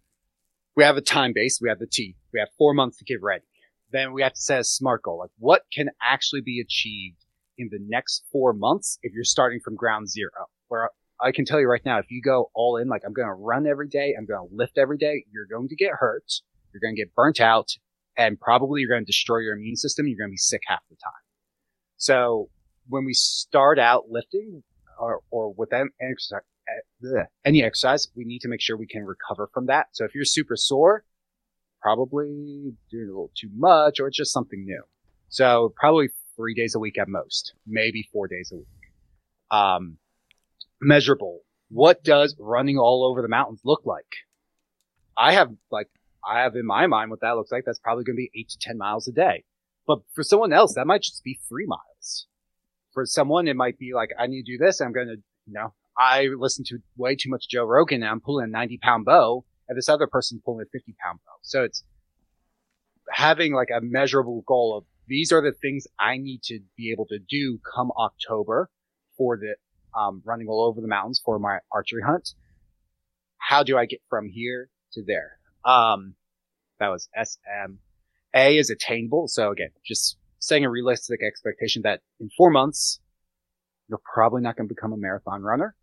S2: we have a time base. We have the T. We have four months to get ready. Then we have to set a SMART goal. Like what can actually be achieved in the next four months if you're starting from ground zero? Where I can tell you right now, if you go all in, like I'm going to run every day, I'm going to lift every day, you're going to get hurt, you're going to get burnt out, and probably you're going to destroy your immune system. You're going to be sick half the time. So when we start out lifting or, or with any exercise, eh, any exercise, we need to make sure we can recover from that. So if you're super sore, probably doing a little too much or just something new. So probably three days a week at most, maybe four days a week. Um, measurable. What does running all over the mountains look like? I have like, I have in my mind what that looks like. That's probably going to be eight to 10 miles a day. But for someone else, that might just be three miles. For someone, it might be like, I need to do this. I'm going to, you know, I listen to way too much Joe Rogan and I'm pulling a 90 pound bow and this other person's pulling a 50 pound bow. So it's having like a measurable goal of these are the things I need to be able to do come October for the um, running all over the mountains for my archery hunt. How do I get from here to there? Um, that was SM. A is attainable. So again, just setting a realistic expectation that in four months, you're probably not going to become a marathon runner,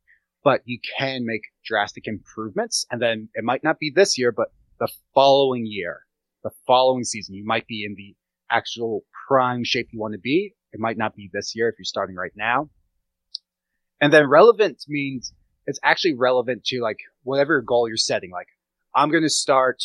S2: but you can make drastic improvements. And then it might not be this year, but the following year, the following season, you might be in the actual prime shape you want to be. It might not be this year if you're starting right now. And then relevant means it's actually relevant to like whatever goal you're setting. Like I'm going to start,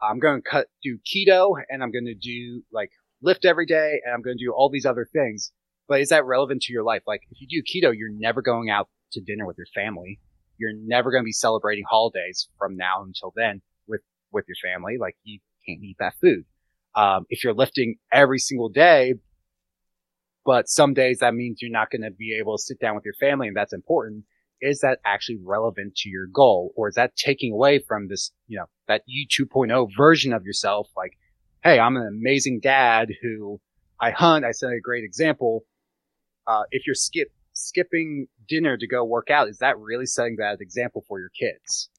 S2: I'm going to cut, do keto and I'm going to do like lift every day and I'm going to do all these other things. But is that relevant to your life? Like if you do keto, you're never going out to dinner with your family. you're never going to be celebrating holidays from now until then with, with your family. Like you can't eat that food. Um, if you're lifting every single day, but some days that means you're not going to be able to sit down with your family and that's important. Is that actually relevant to your goal or is that taking away from this, you know, that you 2.0 version of yourself? Like, Hey, I'm an amazing dad who I hunt. I set a great example. Uh, if you're skip, skipping dinner to go work out, is that really setting that example for your kids?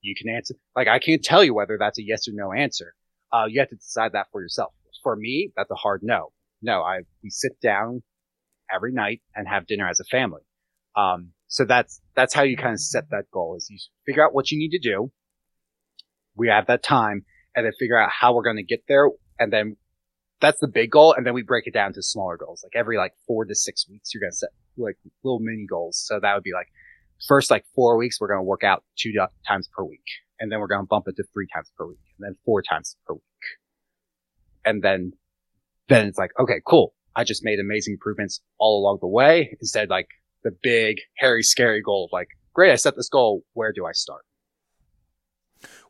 S2: You can answer, like, I can't tell you whether that's a yes or no answer. Uh, you have to decide that for yourself. For me, that's a hard no. No, I, we sit down every night and have dinner as a family. Um, so that's, that's how you kind of set that goal is you figure out what you need to do. We have that time and then figure out how we're going to get there. And then that's the big goal. And then we break it down to smaller goals. Like every like four to six weeks, you're going to set like little mini goals. So that would be like first like four weeks, we're going to work out two times per week. And then we're going to bump it to three times per week and then four times per week. And then, then it's like, okay, cool. I just made amazing improvements all along the way instead like the big, hairy, scary goal of like, great, I set this goal. Where do I start?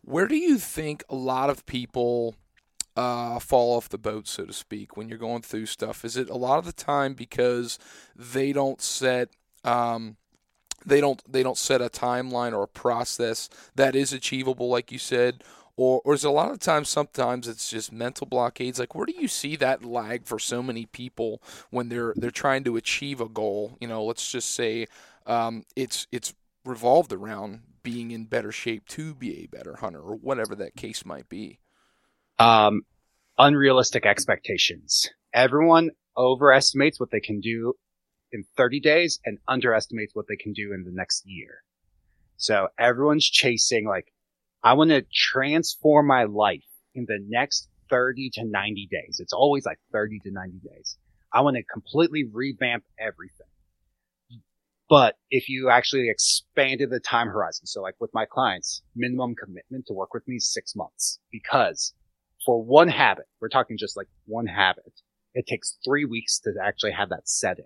S1: Where do you think a lot of people uh, fall off the boat, so to speak, when you're going through stuff? Is it a lot of the time because they don't set um, they don't they don't set a timeline or a process that is achievable, like you said, or or is a lot of times sometimes it's just mental blockades? Like where do you see that lag for so many people when they're they're trying to achieve a goal? You know, let's just say um, it's it's revolved around being in better shape to be a better hunter or whatever that case might be.
S2: Um, unrealistic expectations. Everyone overestimates what they can do in 30 days and underestimates what they can do in the next year. So everyone's chasing like, I want to transform my life in the next 30 to 90 days. It's always like 30 to 90 days. I want to completely revamp everything. But if you actually expanded the time horizon, so like with my clients, minimum commitment to work with me is six months because for one habit, we're talking just like one habit, it takes three weeks to actually have that set in.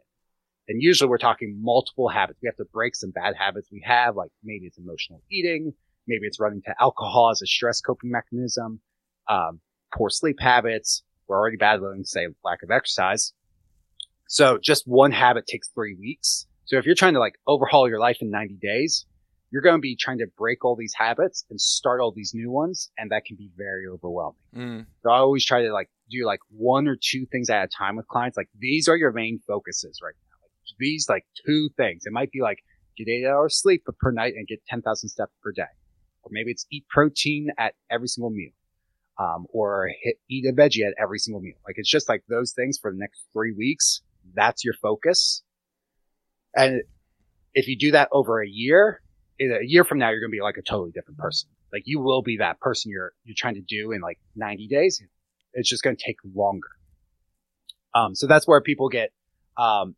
S2: And usually we're talking multiple habits. We have to break some bad habits we have, like maybe it's emotional eating, maybe it's running to alcohol as a stress coping mechanism, um, poor sleep habits. We're already battling, say, lack of exercise. So just one habit takes three weeks. So if you're trying to like overhaul your life in 90 days, you're going to be trying to break all these habits and start all these new ones. And that can be very overwhelming. Mm. So I always try to like do like one or two things at a time with clients. Like these are your main focuses right now. Like these like two things. It might be like get eight hours sleep per night and get 10,000 steps per day. Or maybe it's eat protein at every single meal. Um, or hit, eat a veggie at every single meal. Like it's just like those things for the next three weeks. That's your focus and if you do that over a year, a year from now, you're going to be like a totally different person. Like you will be that person you're, you're trying to do in like 90 days. It's just going to take longer. Um, so that's where people get, um,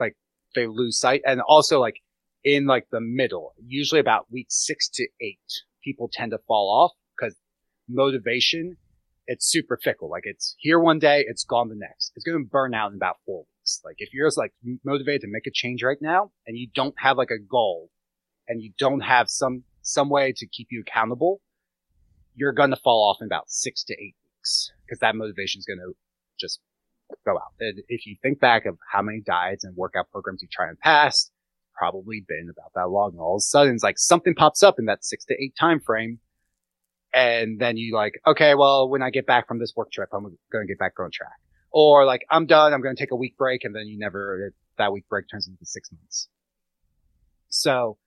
S2: like they lose sight. And also like in like the middle, usually about week six to eight, people tend to fall off because motivation, it's super fickle. Like it's here one day, it's gone the next. It's going to burn out in about four weeks. Like if you're like motivated to make a change right now and you don't have like a goal and you don't have some, some way to keep you accountable, you're going to fall off in about six to eight weeks because that motivation is going to just go out. And if you think back of how many diets and workout programs you try the past, probably been about that long. And all of a sudden it's like something pops up in that six to eight time frame. And then you like, okay, well, when I get back from this work trip, I'm going to get back on track or like I'm done, I'm going to take a week break, and then you never that week break turns into six months. So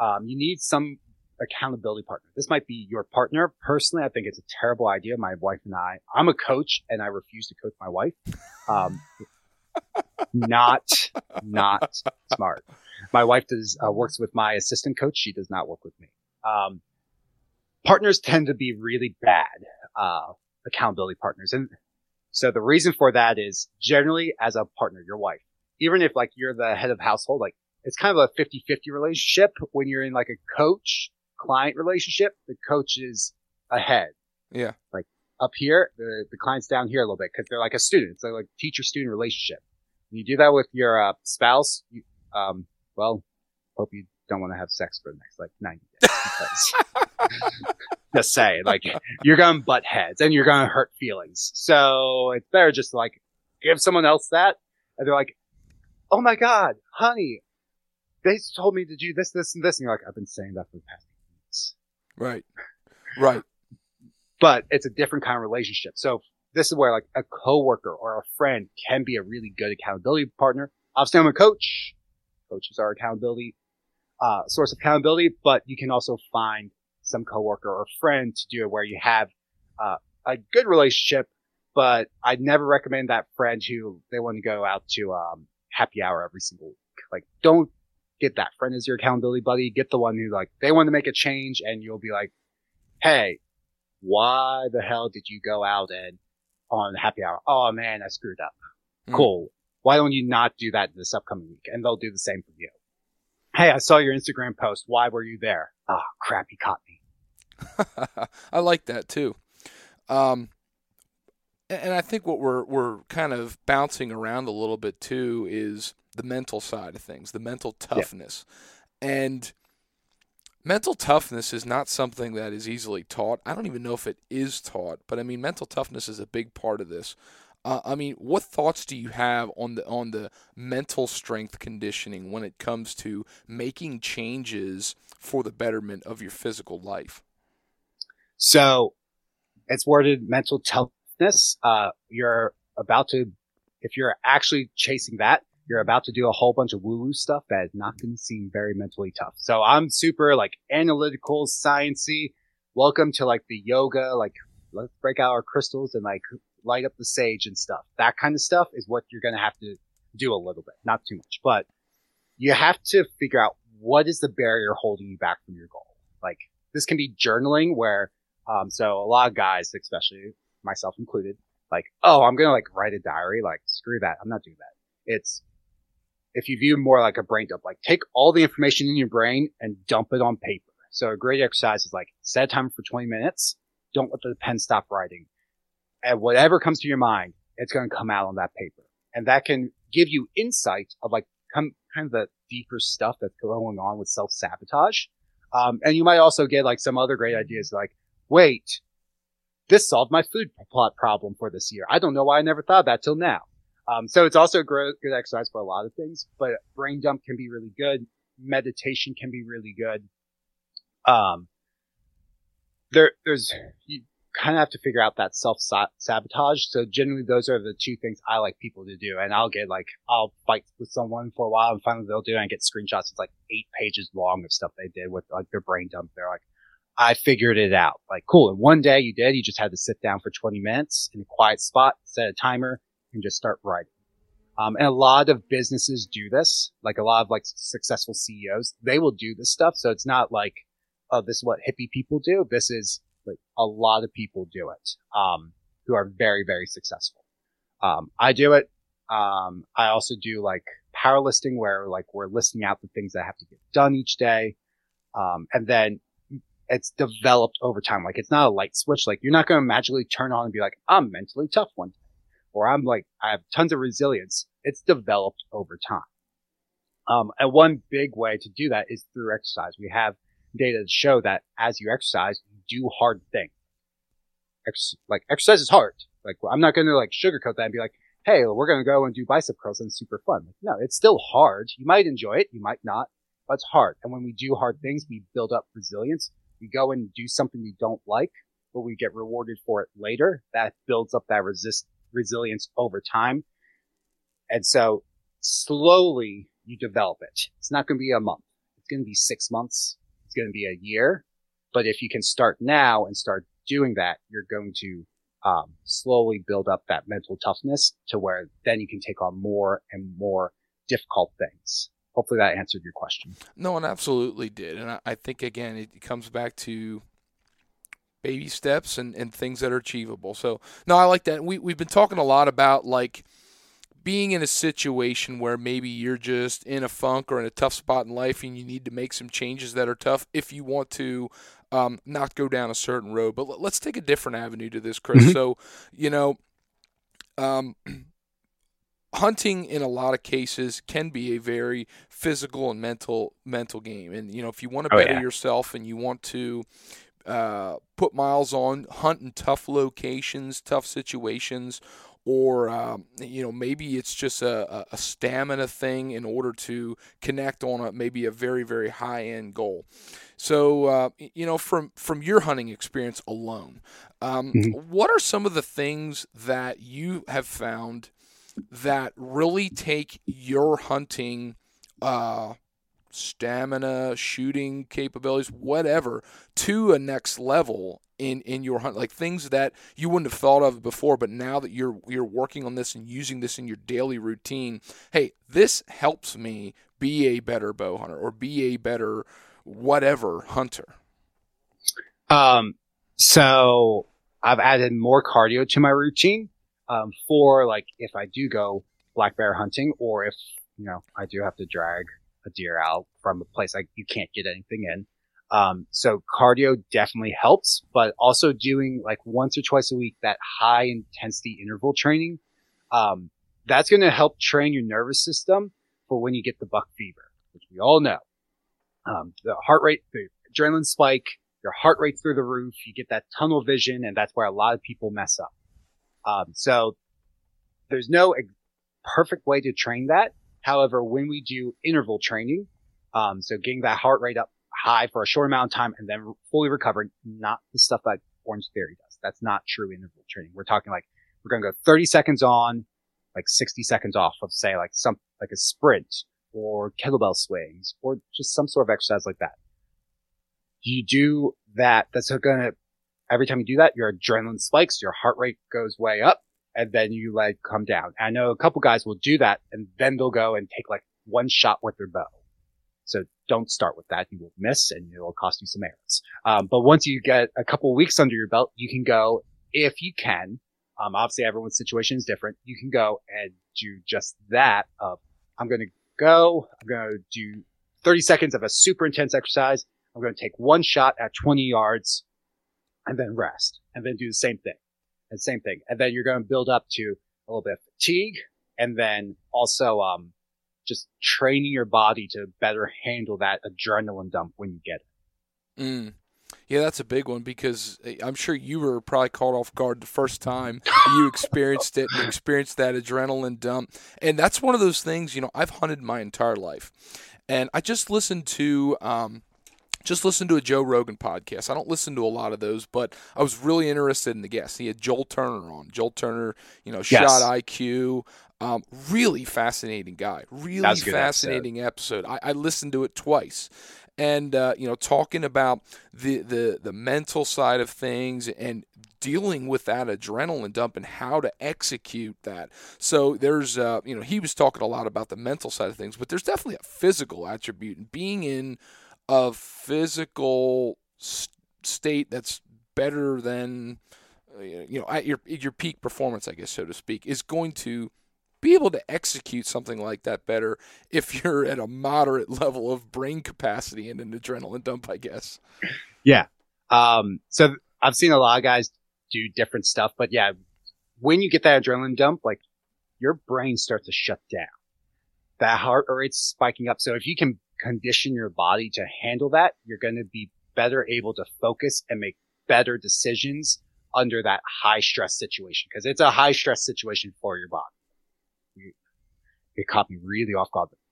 S2: um, you need some accountability partner. This might be your partner. Personally, I think it's a terrible idea. My wife and I, I'm a coach, and I refuse to coach my wife. Um, (laughs) not not smart. My wife does uh, works with my assistant coach. She does not work with me. Um, partners tend to be really bad uh, accountability partners, and so the reason for that is generally as a partner, your wife, even if like you're the head of household, like it's kind of a 50-50 relationship when you're in like a coach client relationship, the coach is ahead.
S1: Yeah.
S2: Like up here, the, the client's down here a little bit because they're like a student. It's like teacher student relationship. When you do that with your uh, spouse, you, um, well, hope you don't want to have sex for the next like 90 days because (laughs) just say like you're gonna butt heads and you're gonna hurt feelings. So it's better just to, like give someone else that and they're like, Oh my god, honey, they told me to do this, this, and this, and you're like, I've been saying that for the past weeks.
S1: Right. Right.
S2: but it's a different kind of relationship. So this is where like a coworker or a friend can be a really good accountability partner. Obviously, I'm a coach. Coaches are accountability, uh, source of accountability, but you can also find some coworker or friend to do it where you have, uh, a good relationship, but I'd never recommend that friend who they want to go out to, um, happy hour every single week. Like, don't get that friend as your accountability buddy. Get the one who like, they want to make a change and you'll be like, Hey, why the hell did you go out and on happy hour? Oh man, I screwed up. Mm. Cool. Why don't you not do that this upcoming week? And they'll do the same for you. Hey, I saw your Instagram post. Why were you there? Oh crap, he caught
S1: me. (laughs) I like that too. Um, and I think what we're we're kind of bouncing around a little bit too is the mental side of things, the mental toughness, yeah. and mental toughness is not something that is easily taught. I don't even know if it is taught, but I mean, mental toughness is a big part of this. Uh, I mean, what thoughts do you have on the on the mental strength conditioning when it comes to making changes for the betterment of your physical life?
S2: So, it's worded mental toughness. Uh, you're about to, if you're actually chasing that, you're about to do a whole bunch of woo woo stuff that is not going to seem very mentally tough. So I'm super like analytical, sciency. Welcome to like the yoga, like let's break out our crystals and like light up the sage and stuff. That kind of stuff is what you're going to have to do a little bit, not too much, but you have to figure out what is the barrier holding you back from your goal. Like this can be journaling where, um, so a lot of guys, especially myself included, like, oh, I'm going to like write a diary. Like screw that. I'm not doing that. It's if you view more like a brain dump, like take all the information in your brain and dump it on paper. So a great exercise is like set a timer for 20 minutes. Don't let the pen stop writing. And whatever comes to your mind, it's going to come out on that paper. And that can give you insight of like come, kind of the deeper stuff that's going on with self sabotage. Um, and you might also get like some other great ideas like, wait, this solved my food plot problem for this year. I don't know why I never thought that till now. Um, so it's also a great, good exercise for a lot of things, but brain dump can be really good. Meditation can be really good. Um, there, there's, you kind of have to figure out that self sabotage. So generally those are the two things I like people to do. And I'll get like, I'll fight with someone for a while and finally they'll do it and get screenshots. It's like eight pages long of stuff they did with like their brain dump. They're like, I figured it out. Like, cool. And one day you did, you just had to sit down for 20 minutes in a quiet spot, set a timer, and just start writing. Um, and a lot of businesses do this, like a lot of like successful CEOs, they will do this stuff. So it's not like, oh, this is what hippie people do. This is like a lot of people do it, um, who are very, very successful. Um, I do it. Um, I also do like power listing where like we're listing out the things that have to get done each day. Um, and then it's developed over time. Like it's not a light switch. Like you're not going to magically turn on and be like, I'm mentally tough one day or I'm like, I have tons of resilience. It's developed over time. Um, and one big way to do that is through exercise. We have data to show that as you exercise, you do hard things. Ex- like exercise is hard. Like I'm not going to like sugarcoat that and be like, Hey, we're going to go and do bicep curls and it's super fun. Like, no, it's still hard. You might enjoy it. You might not, but it's hard. And when we do hard things, we build up resilience. We go and do something we don't like, but we get rewarded for it later. That builds up that resist, resilience over time. And so slowly you develop it. It's not going to be a month. It's going to be six months. It's going to be a year. But if you can start now and start doing that, you're going to um, slowly build up that mental toughness to where then you can take on more and more difficult things. Hopefully that answered your question.
S1: No, it absolutely did. And I, I think, again, it comes back to baby steps and, and things that are achievable. So no, I like that. We we've been talking a lot about like being in a situation where maybe you're just in a funk or in a tough spot in life and you need to make some changes that are tough if you want to um, not go down a certain road. But let's take a different avenue to this, Chris. Mm-hmm. So, you know, um, (clears throat) hunting in a lot of cases can be a very physical and mental mental game and you know if you want to oh, better yeah. yourself and you want to uh, put miles on hunt in tough locations tough situations or um, you know maybe it's just a, a, stamina thing in order to connect on a maybe a very very high end goal. So uh, you know from from your hunting experience alone, um, mm-hmm. what are some of the things that you have found that really take your hunting? Uh, stamina, shooting capabilities, whatever, to a next level in in your hunt. Like things that you wouldn't have thought of before but now that you're you're working on this and using this in your daily routine hey this helps me be a better bow hunter or be a better whatever hunter.
S2: Um so i've added more cardio to my routine um for like if i do go black bear hunting or if you know i do have to drag a deer out from a place like you can't get anything in um, so cardio definitely helps, but also doing like once or twice a week that high intensity interval training, um, that's going to help train your nervous system for when you get the buck fever, which we all know. Um, the heart rate, the adrenaline spike, your heart rate through the roof, you get that tunnel vision, and that's where a lot of people mess up. Um, so there's no perfect way to train that. However, when we do interval training, um, so getting that heart rate up high for a short amount of time and then fully recover. Not the stuff that Orange Theory does. That's not true interval training. We're talking like we're going to go 30 seconds on, like 60 seconds off of say like some like a sprint or kettlebell swings or just some sort of exercise like that. You do that. That's going to every time you do that, your adrenaline spikes, your heart rate goes way up, and then you like come down. I know a couple guys will do that, and then they'll go and take like one shot with their bow. So don't start with that. You will miss and it will cost you some arrows. Um, but once you get a couple weeks under your belt, you can go, if you can, um, obviously everyone's situation is different. You can go and do just that of, I'm going to go, I'm going to do 30 seconds of a super intense exercise. I'm going to take one shot at 20 yards and then rest and then do the same thing and same thing. And then you're going to build up to a little bit of fatigue and then also, um, just training your body to better handle that adrenaline dump when you get it.
S1: Mm. Yeah, that's a big one because eh, I'm sure you were probably caught off guard the first time you experienced it and experienced that adrenaline dump. And that's one of those things, you know, I've hunted my entire life. And I just listened to um, just listen to a Joe Rogan podcast. I don't listen to a lot of those, but I was really interested in the guest. He had Joel Turner on. Joel Turner, you know, yes. shot IQ. Um, really fascinating guy. Really fascinating episode. episode. I, I, listened to it twice, and uh, you know, talking about the, the the mental side of things and dealing with that adrenaline dump and how to execute that. So there's, uh, you know, he was talking a lot about the mental side of things, but there's definitely a physical attribute and being in a physical st- state that's better than uh, you know at your your peak performance, I guess so to speak, is going to be able to execute something like that better if (laughs) you're at a moderate level of brain capacity and an adrenaline dump, I guess.
S2: Yeah. Um, so I've seen a lot of guys do different stuff, but yeah, when you get that adrenaline dump, like your brain starts to shut down. That heart rate's spiking up. So if you can condition your body to handle that, you're going to be better able to focus and make better decisions under that high stress situation because it's a high stress situation for your body it caught me really off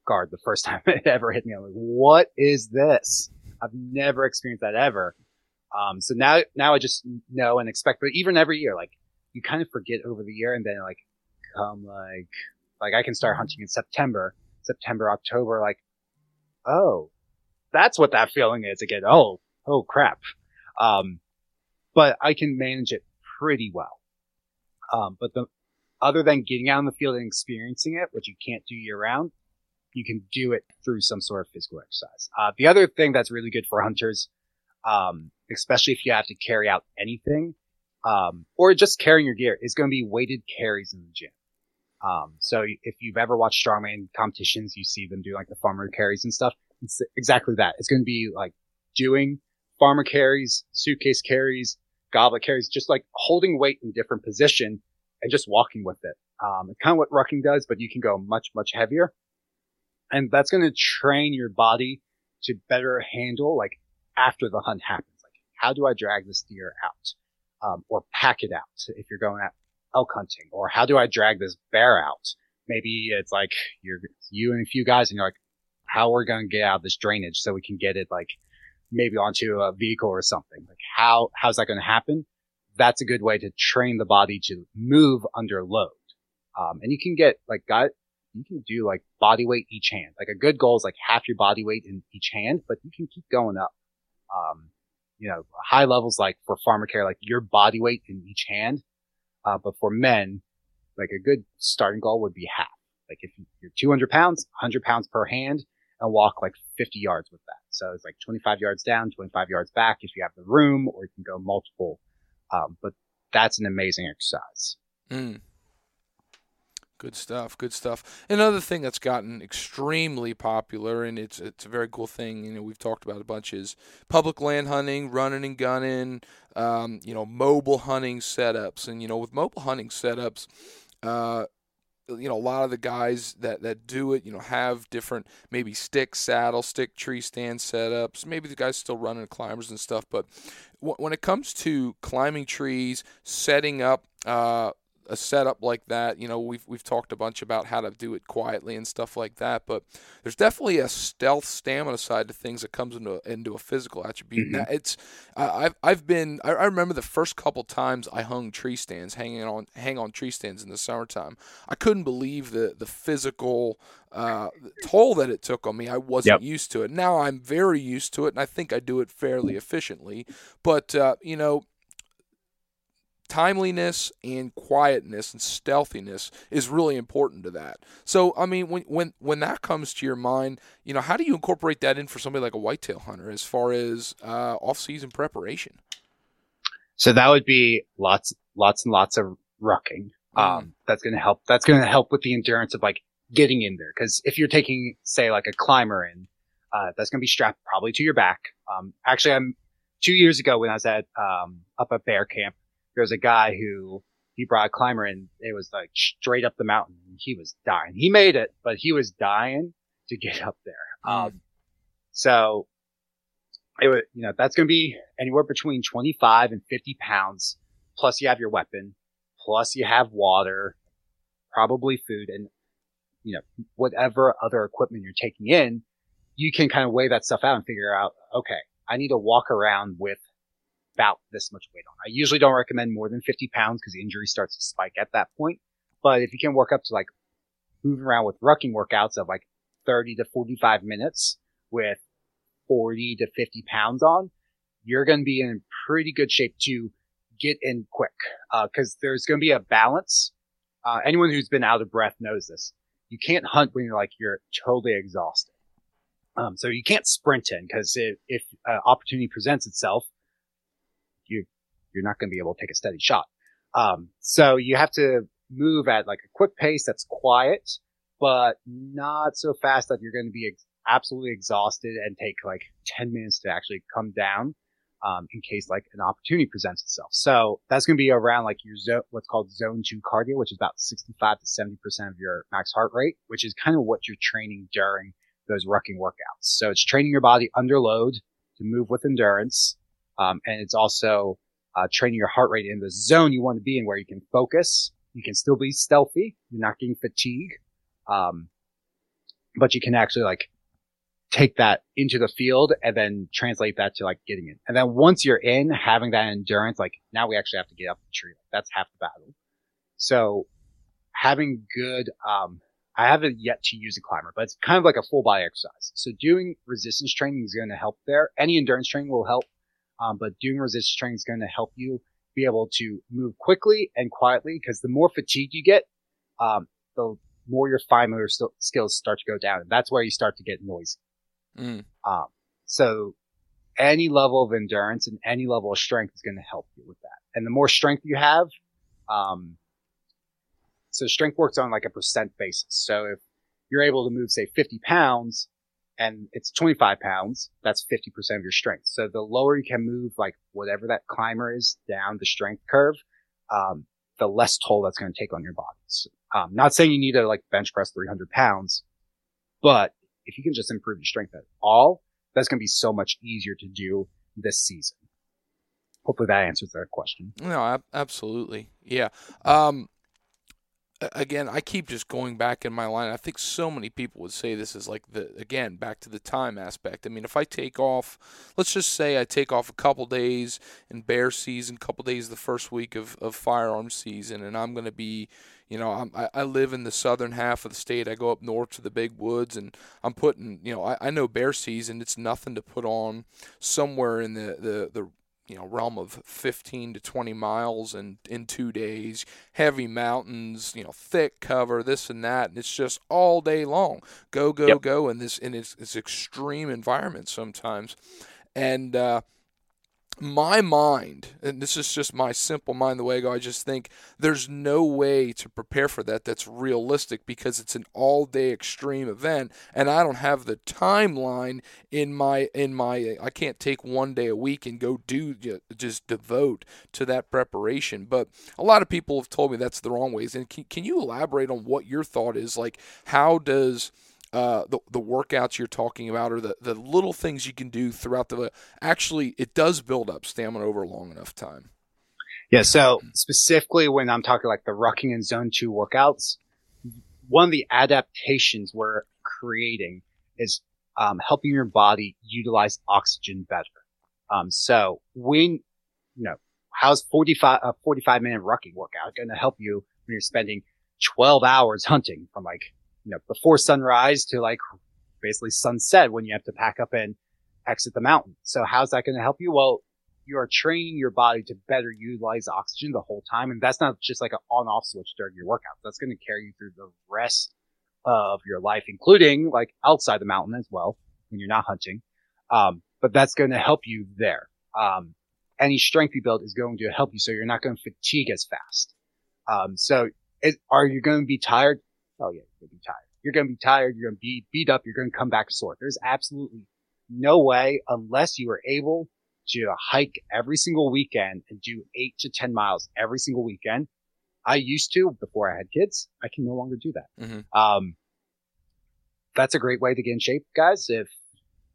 S2: guard the first (laughs) time it ever hit me. I'm like, what is this? I've never experienced that ever. Um, so now, now I just know and expect, but even every year, like you kind of forget over the year and then like come like, like I can start hunting in September, September, October, like, oh, that's what that feeling is again. Oh, oh crap. Um, but I can manage it pretty well. Um, but the, other than getting out in the field and experiencing it, which you can't do year round, you can do it through some sort of physical exercise. Uh, the other thing that's really good for hunters, um, especially if you have to carry out anything, um, or just carrying your gear, is going to be weighted carries in the gym. Um, so if you've ever watched strongman competitions, you see them do like the farmer carries and stuff. It's exactly that. It's going to be like doing farmer carries, suitcase carries, goblet carries, just like holding weight in different position and just walking with it. Um, kind of what rucking does, but you can go much, much heavier. And that's going to train your body to better handle like after the hunt happens. Like, how do I drag this deer out? Um, or pack it out if you're going out elk hunting? Or how do I drag this bear out? Maybe it's like you're, you and a few guys and you're like, how are we going to get out of this drainage so we can get it like maybe onto a vehicle or something? Like how, how's that going to happen? That's a good way to train the body to move under load. Um, and you can get like got, you can do like body weight each hand. Like a good goal is like half your body weight in each hand, but you can keep going up. Um, you know, high levels like for farmer care, like your body weight in each hand uh, but for men, like a good starting goal would be half. Like if you're 200 pounds, 100 pounds per hand and walk like 50 yards with that. So it's like 25 yards down, 25 yards back if you have the room or you can go multiple. Um, but that's an amazing exercise.
S1: Mm. Good stuff. Good stuff. Another thing that's gotten extremely popular, and it's it's a very cool thing. You know, we've talked about a bunch is public land hunting, running and gunning. Um, you know, mobile hunting setups, and you know, with mobile hunting setups, uh, you know, a lot of the guys that that do it, you know, have different maybe stick saddle, stick tree stand setups. Maybe the guys still running climbers and stuff, but when it comes to climbing trees, setting up. Uh, a setup like that. You know, we've we've talked a bunch about how to do it quietly and stuff like that, but there's definitely a stealth stamina side to things that comes into into a physical attribute. Mm-hmm. Now, it's I've I've been I, I, remember the first couple times I hung tree stands, hanging on hang on tree stands in the summertime. I couldn't believe the the physical uh, toll that it took on me. I wasn't yep. used to it. Now I'm very used to it, and I think I do it fairly efficiently. But uh, you know timeliness and quietness and stealthiness is really important to that. So, I mean, when when when that comes to your mind, you know, how do you incorporate that in for somebody like a whitetail hunter as far as uh, off-season preparation?
S2: So that would be lots, lots and lots of rucking. Mm. Um, that's going to help. That's going to help with the endurance of like getting in there. Cause if you're taking, say, like a climber in, uh, that's going to be strapped probably to your back. Um, actually, I'm two years ago when I was at, um, up at bear camp, there's a guy who he brought a climber and it was like straight up the mountain. He was dying. He made it, but he was dying to get up there. Um, so it would, you know, that's going to be anywhere between 25 and 50 pounds. Plus you have your weapon. Plus you have water, probably food and, you know, whatever other equipment you're taking in. You can kind of weigh that stuff out and figure out, okay, I need to walk around with about this much weight on. I usually don't recommend more than 50 pounds because injury starts to spike at that point. But if you can work up to like moving around with rucking workouts of like 30 to 45 minutes with 40 to 50 pounds on, you're going to be in pretty good shape to get in quick. Uh, cause there's going to be a balance. Uh, anyone who's been out of breath knows this. You can't hunt when you're like, you're totally exhausted. Um, so you can't sprint in because if, if uh, opportunity presents itself, you you're not going to be able to take a steady shot. Um, so you have to move at like a quick pace that's quiet, but not so fast that you're going to be ex- absolutely exhausted and take like 10 minutes to actually come down. Um, in case like an opportunity presents itself. So that's going to be around like your zone, what's called zone two cardio, which is about 65 to 70% of your max heart rate, which is kind of what you're training during those rucking workouts. So it's training your body under load to move with endurance um, and it's also uh, training your heart rate in the zone you want to be in where you can focus. You can still be stealthy. You're not getting fatigue. Um, but you can actually like take that into the field and then translate that to like getting in. And then once you're in, having that endurance, like now we actually have to get up the tree. That's half the battle. So having good, um, I haven't yet to use a climber, but it's kind of like a full body exercise. So doing resistance training is going to help there. Any endurance training will help. Um, but doing resistance training is going to help you be able to move quickly and quietly because the more fatigue you get, um, the more your fine motor st- skills start to go down. And that's where you start to get noisy. Mm. Um, so any level of endurance and any level of strength is going to help you with that. And the more strength you have, um, so strength works on like a percent basis. So if you're able to move, say 50 pounds, and it's 25 pounds, that's 50% of your strength. So the lower you can move, like whatever that climber is down the strength curve, um, the less toll that's going to take on your body. Um, not saying you need to like bench press 300 pounds, but if you can just improve your strength at all, that's going to be so much easier to do this season. Hopefully that answers that question.
S1: No, absolutely. Yeah. Um, again, I keep just going back in my line. I think so many people would say this is like the again back to the time aspect. I mean, if I take off, let's just say I take off a couple days in bear season, couple days the first week of of firearm season, and I'm going to be, you know, I'm, I, I live in the southern half of the state. I go up north to the big woods, and I'm putting, you know, I, I know bear season. It's nothing to put on somewhere in the the the you know realm of 15 to 20 miles in in two days. Heavy mountains you know thick cover this and that and it's just all day long. Go go yep. go in this in this, this extreme environment sometimes. And uh, my mind, and this is just my simple mind, the way I go, I just think there's no way to prepare for that that's realistic because it's an all day extreme event and I don't have the timeline in my in my I can't take one day a week and go do just devote to that preparation. But a lot of people have told me that's the wrong ways. And can, can you elaborate on what your thought is? Like how does uh, the, the workouts you're talking about or the, the little things you can do throughout the actually it does build up stamina over a long enough time.
S2: Yeah so specifically when i'm talking like the rucking and zone 2 workouts one of the adaptations we're creating is um, helping your body utilize oxygen better. Um, so when you know how's 45 a 45 minute rucking workout going to help you when you're spending 12 hours (laughs) hunting from like you know, before sunrise to like basically sunset when you have to pack up and exit the mountain. So how's that going to help you? Well, you are training your body to better utilize oxygen the whole time. And that's not just like an on off switch during your workout. That's going to carry you through the rest of your life, including like outside the mountain as well when you're not hunting. Um, but that's going to help you there. Um, any strength you build is going to help you so you're not going to fatigue as fast. Um, so it, are you going to be tired? Oh yeah, you're gonna be tired. You're gonna be tired. You're gonna be beat up. You're gonna come back sore. There's absolutely no way unless you are able to hike every single weekend and do eight to 10 miles every single weekend. I used to before I had kids. I can no longer do that. Mm-hmm. Um, that's a great way to get in shape, guys. If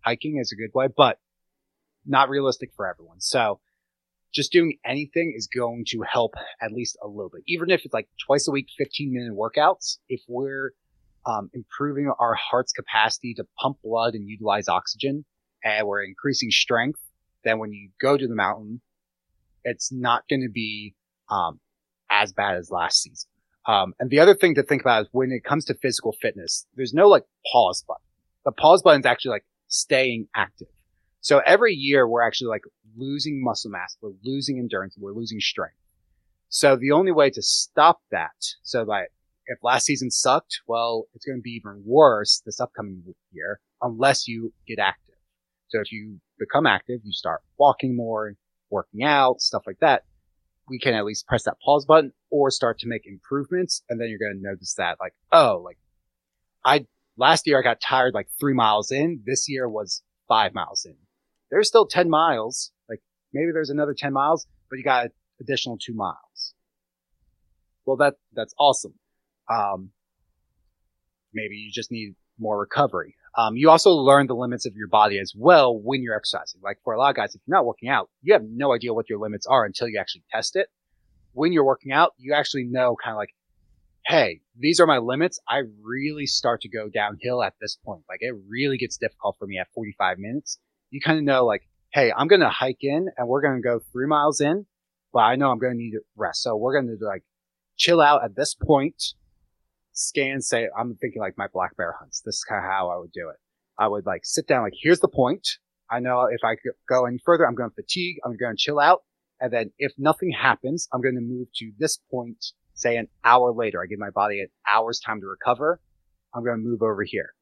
S2: hiking is a good way, but not realistic for everyone. So just doing anything is going to help at least a little bit. Even if it's like twice a week, 15 minute workouts, if we're um, improving our heart's capacity to pump blood and utilize oxygen and we're increasing strength, then when you go to the mountain, it's not going to be um, as bad as last season. Um, and the other thing to think about is when it comes to physical fitness, there's no like pause button. The pause button is actually like staying active. So every year we're actually like losing muscle mass, we're losing endurance, we're losing strength. So the only way to stop that, so that if last season sucked, well, it's going to be even worse this upcoming year unless you get active. So if you become active, you start walking more, working out, stuff like that. We can at least press that pause button or start to make improvements. And then you're going to notice that like, oh, like I, last year I got tired like three miles in. This year was five miles in there's still 10 miles. Like maybe there's another 10 miles, but you got additional two miles. Well, that, that's awesome. Um, maybe you just need more recovery. Um, you also learn the limits of your body as well when you're exercising. Like for a lot of guys, if you're not working out, you have no idea what your limits are until you actually test it. When you're working out, you actually know kind of like, Hey, these are my limits. I really start to go downhill at this point. Like it really gets difficult for me at 45 minutes you kind of know like, hey, I'm going to hike in and we're going to go three miles in, but I know I'm going to need to rest. So we're going to like chill out at this point, scan, say, I'm thinking like my black bear hunts. This is kind of how I would do it. I would like sit down, like, here's the point. I know if I go any further, I'm going to fatigue. I'm going to chill out. And then if nothing happens, I'm going to move to this point, say an hour later. I give my body an hour's time to recover. I'm going to move over here.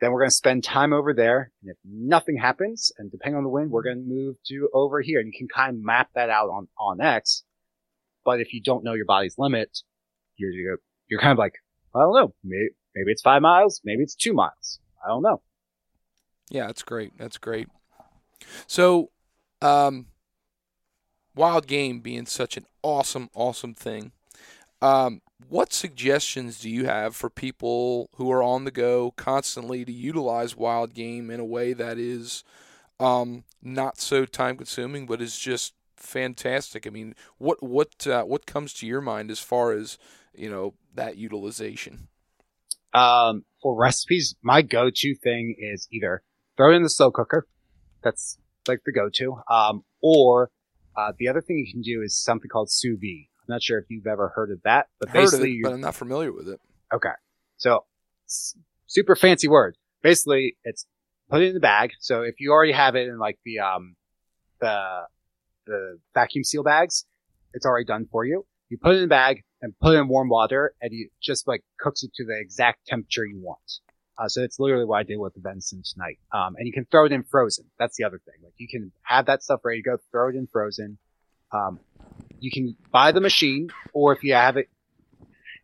S2: Then we're going to spend time over there. And if nothing happens, and depending on the wind, we're going to move to over here. And you can kind of map that out on, on X. But if you don't know your body's limit, you're, you're, you're kind of like, I don't know. Maybe, maybe it's five miles. Maybe it's two miles. I don't know.
S1: Yeah, that's great. That's great. So, um, wild game being such an awesome, awesome thing. Um, what suggestions do you have for people who are on the go constantly to utilize wild game in a way that is um, not so time consuming, but is just fantastic? I mean, what what uh, what comes to your mind as far as you know that utilization?
S2: Um, for recipes, my go-to thing is either throw it in the slow cooker. That's like the go-to. Um, or uh, the other thing you can do is something called sous vide. I'm not sure if you've ever heard of that, but
S1: heard
S2: basically,
S1: it, but I'm not familiar with it.
S2: Okay, so super fancy word. Basically, it's put it in the bag. So if you already have it in like the um the the vacuum seal bags, it's already done for you. You put it in the bag and put it in warm water, and you just like cooks it to the exact temperature you want. Uh, so it's literally what I did with the venison tonight. Um, and you can throw it in frozen. That's the other thing. Like you can have that stuff ready to go, throw it in frozen. Um, you can buy the machine, or if you have it,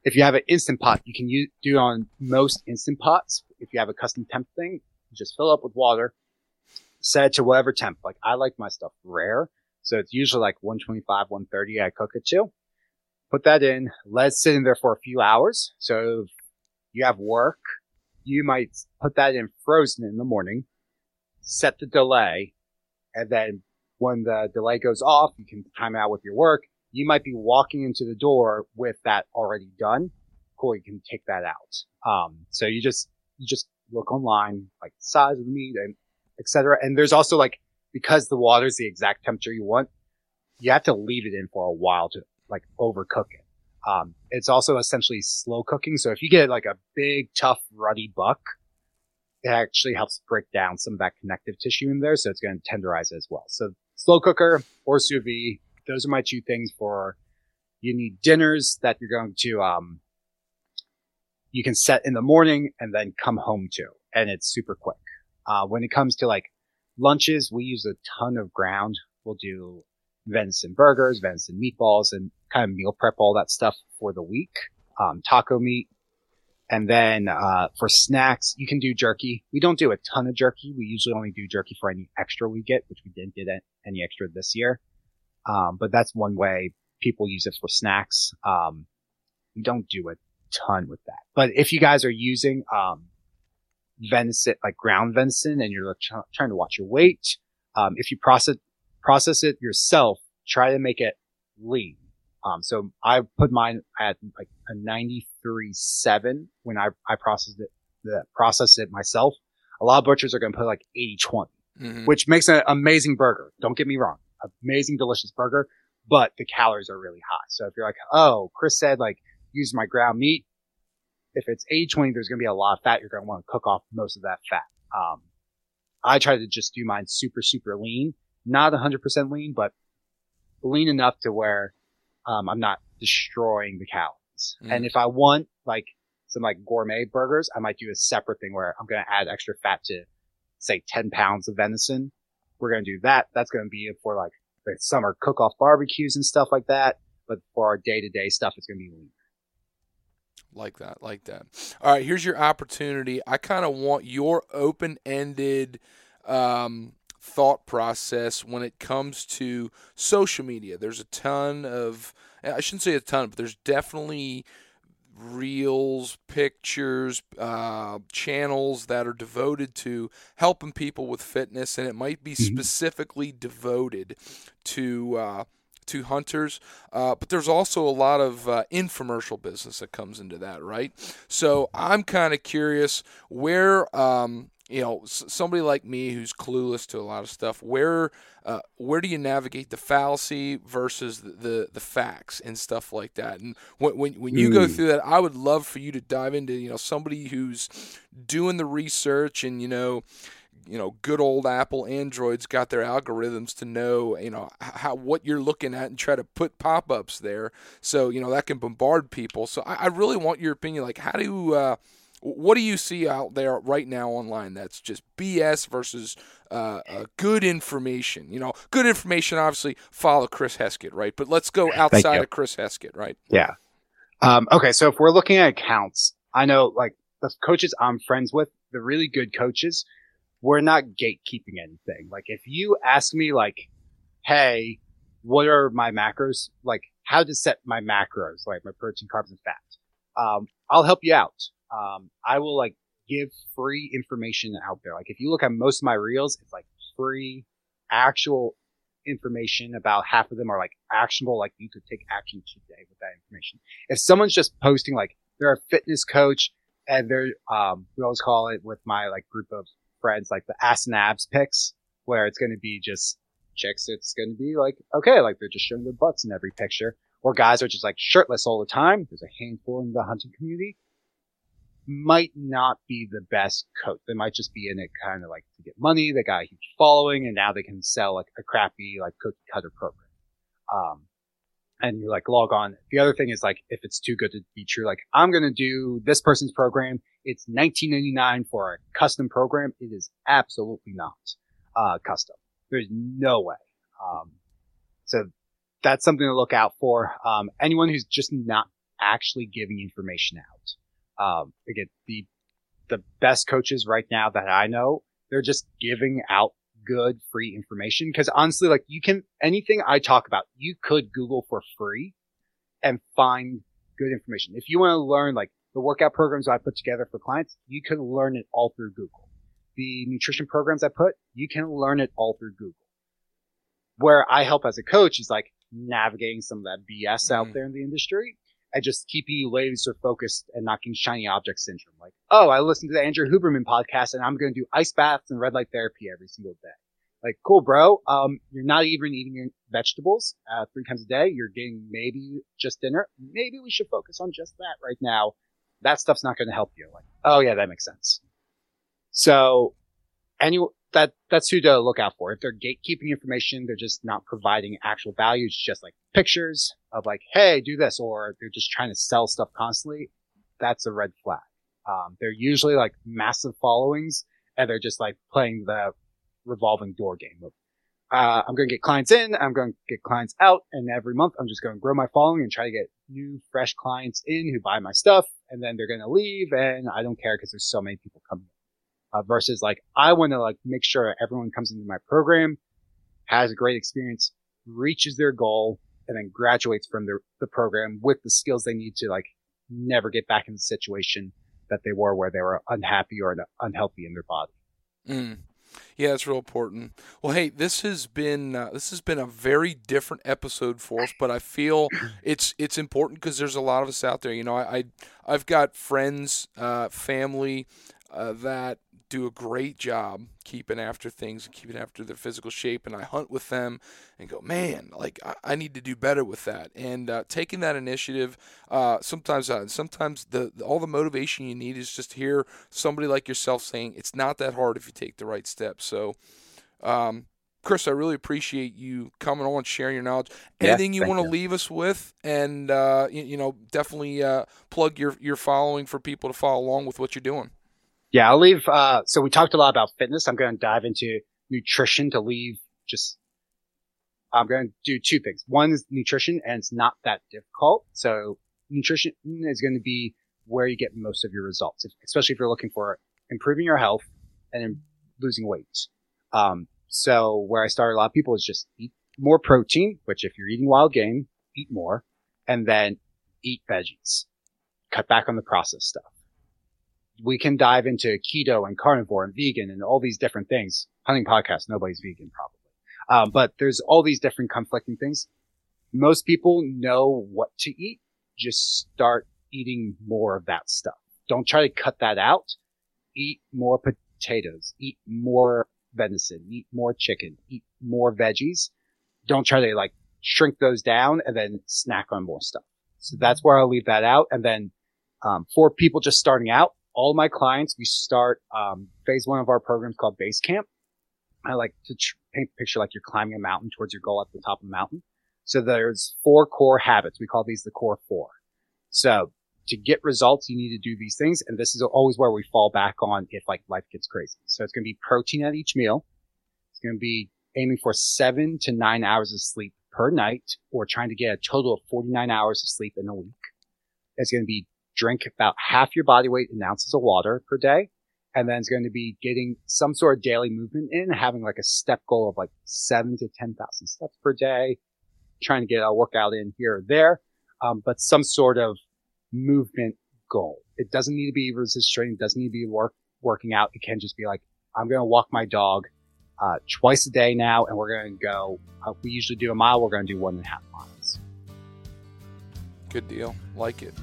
S2: if you have an instant pot, you can use, do it on most instant pots. If you have a custom temp thing, just fill up with water, set it to whatever temp. Like I like my stuff rare, so it's usually like 125, 130. I cook it to. Put that in, let it sit in there for a few hours. So you have work you might put that in frozen in the morning, set the delay, and then when the delay goes off, you can time out with your work. You might be walking into the door with that already done. Cool, you can take that out. Um, so you just you just look online, like size of the meat and etc. And there's also like because the water is the exact temperature you want, you have to leave it in for a while to like overcook it. Um, it's also essentially slow cooking. So if you get like a big, tough, rutty buck, it actually helps break down some of that connective tissue in there. So it's going to tenderize as well. So slow cooker or sous vide. Those are my two things for you need dinners that you're going to, um, you can set in the morning and then come home to, and it's super quick. Uh, when it comes to like lunches, we use a ton of ground. We'll do venison burgers, venison meatballs, and kind of meal prep all that stuff for the week. Um, taco meat. And then, uh, for snacks, you can do jerky. We don't do a ton of jerky. We usually only do jerky for any extra we get, which we didn't get any extra this year. Um, but that's one way people use it for snacks. Um, we don't do a ton with that. But if you guys are using, um, venison, like ground venison and you're trying to watch your weight, um, if you process, process it yourself, try to make it lean. Um, so I put mine at like a 93.7 when I, I processed it, the, processed it myself. A lot of butchers are going to put like 80 20, mm-hmm. which makes an amazing burger. Don't get me wrong. Amazing, delicious burger, but the calories are really high. So if you're like, oh, Chris said like use my ground meat. If it's 80 20, there's going to be a lot of fat. You're going to want to cook off most of that fat. Um, I try to just do mine super, super lean, not 100% lean, but lean enough to where um, I'm not destroying the calories. Mm. And if I want like some like gourmet burgers, I might do a separate thing where I'm going to add extra fat to say 10 pounds of venison. We're going to do that. That's going to be for like the summer cook off barbecues and stuff like that. But for our day to day stuff, it's going to be lean.
S1: Like that, like that. All right, here's your opportunity. I kind of want your open ended um, thought process when it comes to social media. There's a ton of, I shouldn't say a ton, but there's definitely reels, pictures, uh, channels that are devoted to helping people with fitness, and it might be mm-hmm. specifically devoted to. Uh, to hunters, uh, but there's also a lot of uh, infomercial business that comes into that, right? So I'm kind of curious where um, you know somebody like me who's clueless to a lot of stuff where uh, where do you navigate the fallacy versus the, the, the facts and stuff like that and when when, when you mm. go through that i would love for you to dive into you know somebody who's doing the research and you know you know good old apple androids got their algorithms to know you know how what you're looking at and try to put pop-ups there so you know that can bombard people so i, I really want your opinion like how do uh, what do you see out there right now online that's just BS versus uh, uh, good information? You know, good information. Obviously, follow Chris Heskett, right? But let's go outside of Chris Heskett, right?
S2: Yeah. Um, okay, so if we're looking at accounts, I know like the coaches I'm friends with, the really good coaches, we're not gatekeeping anything. Like if you ask me, like, hey, what are my macros? Like how to set my macros, like my protein, carbs, and fat. Um, I'll help you out. Um, I will like give free information out there. Like if you look at most of my reels, it's like free actual information about half of them are like actionable. Like you could take action today with that information. If someone's just posting like they're a fitness coach and they're, um, we always call it with my like group of friends, like the ass and abs pics where it's going to be just chicks. It's going to be like, okay, like they're just showing their butts in every picture or guys are just like shirtless all the time. There's a handful in the hunting community might not be the best coach. They might just be in it kind of like to get money. They got a huge following and now they can sell like a crappy like cookie cutter program. Um, and you like log on. The other thing is like if it's too good to be true, like I'm to do this person's program. It's 1999 for a custom program. It is absolutely not, uh, custom. There's no way. Um, so that's something to look out for. Um, anyone who's just not actually giving information out. Um, again, the the best coaches right now that I know, they're just giving out good free information. Cause honestly, like you can, anything I talk about, you could Google for free and find good information. If you want to learn like the workout programs I put together for clients, you can learn it all through Google. The nutrition programs I put, you can learn it all through Google. Where I help as a coach is like navigating some of that BS out mm. there in the industry and just keeping you laser focused and getting shiny object syndrome. Like, oh, I listened to the Andrew Huberman podcast and I'm going to do ice baths and red light therapy every single day. Like, cool, bro. Um, you're not even eating your vegetables, uh, three times a day. You're getting maybe just dinner. Maybe we should focus on just that right now. That stuff's not going to help you. Like, oh yeah, that makes sense. So, any, that, that's who to look out for. If they're gatekeeping information, they're just not providing actual value. It's just like pictures of like, Hey, do this, or they're just trying to sell stuff constantly. That's a red flag. Um, they're usually like massive followings and they're just like playing the revolving door game of, uh, I'm going to get clients in, I'm going to get clients out, and every month I'm just going to grow my following and try to get new, fresh clients in who buy my stuff, and then they're going to leave, and I don't care because there's so many people coming. Uh, versus like I want to like make sure everyone comes into my program, has a great experience, reaches their goal, and then graduates from the, the program with the skills they need to like never get back in the situation that they were where they were unhappy or unhealthy in their body.
S1: Mm. Yeah, it's real important. Well, hey, this has been uh, this has been a very different episode for us, but I feel (clears throat) it's it's important because there's a lot of us out there. You know, I, I have got friends, uh, family uh, that do a great job keeping after things and keeping after their physical shape. And I hunt with them and go, man, like I, I need to do better with that. And uh, taking that initiative, uh, sometimes, uh, sometimes the all the motivation you need is just to hear somebody like yourself saying it's not that hard if you take the right steps. So. Um, Chris, I really appreciate you coming on, and sharing your knowledge. Anything yeah, you want to leave us with, and uh, you, you, know, definitely uh, plug your your following for people to follow along with what you're doing.
S2: Yeah, I'll leave. Uh, so we talked a lot about fitness. I'm going to dive into nutrition to leave just, I'm going to do two things. One is nutrition and it's not that difficult. So nutrition is going to be where you get most of your results, especially if you're looking for improving your health and losing weight. Um, so where I start a lot of people is just eat more protein, which if you're eating wild game, eat more and then eat veggies. Cut back on the processed stuff we can dive into keto and carnivore and vegan and all these different things. Hunting podcast, nobody's vegan probably. Um, but there's all these different conflicting things. Most people know what to eat. Just start eating more of that stuff. Don't try to cut that out. Eat more potatoes. Eat more venison. Eat more chicken. Eat more veggies. Don't try to like shrink those down and then snack on more stuff. So that's where I'll leave that out. And then, um, for people just starting out, all my clients, we start um, phase one of our program is called Base Camp. I like to paint the picture like you're climbing a mountain towards your goal at the top of the mountain. So there's four core habits. We call these the core four. So to get results, you need to do these things. And this is always where we fall back on if like life gets crazy. So it's going to be protein at each meal. It's going to be aiming for seven to nine hours of sleep per night or trying to get a total of 49 hours of sleep in a week. It's going to be drink about half your body weight in ounces of water per day. And then it's going to be getting some sort of daily movement in, having like a step goal of like seven to 10,000 steps per day. trying to get a workout in here or there, um, but some sort of movement goal. It doesn't need to be resistance training. It doesn't need to be work, working out. It can just be like, I'm going to walk my dog, uh, twice a day now, and we're going to go, uh, we usually do a mile. We're going to do one and a half miles.
S1: Good deal. Like it.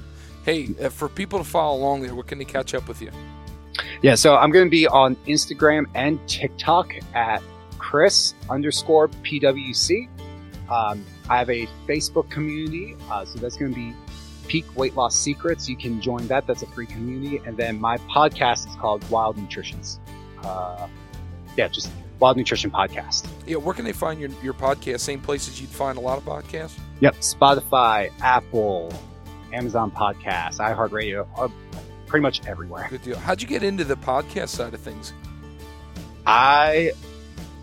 S1: Hey, uh, for people to follow along there, where can they catch up with you?
S2: Yeah, so I'm going to be on Instagram and TikTok at Chris underscore PWC. Um, I have a Facebook community, uh, so that's going to be Peak Weight Loss Secrets. You can join that. That's a free community. And then my podcast is called Wild Nutritions. Uh, yeah, just Wild Nutrition Podcast.
S1: Yeah, where can they find your, your podcast? Same places you'd find a lot of podcasts?
S2: Yep, Spotify, Apple, Amazon Podcast, iHeartRadio, uh, pretty much everywhere.
S1: Good deal. How'd you get into the podcast side of things?
S2: I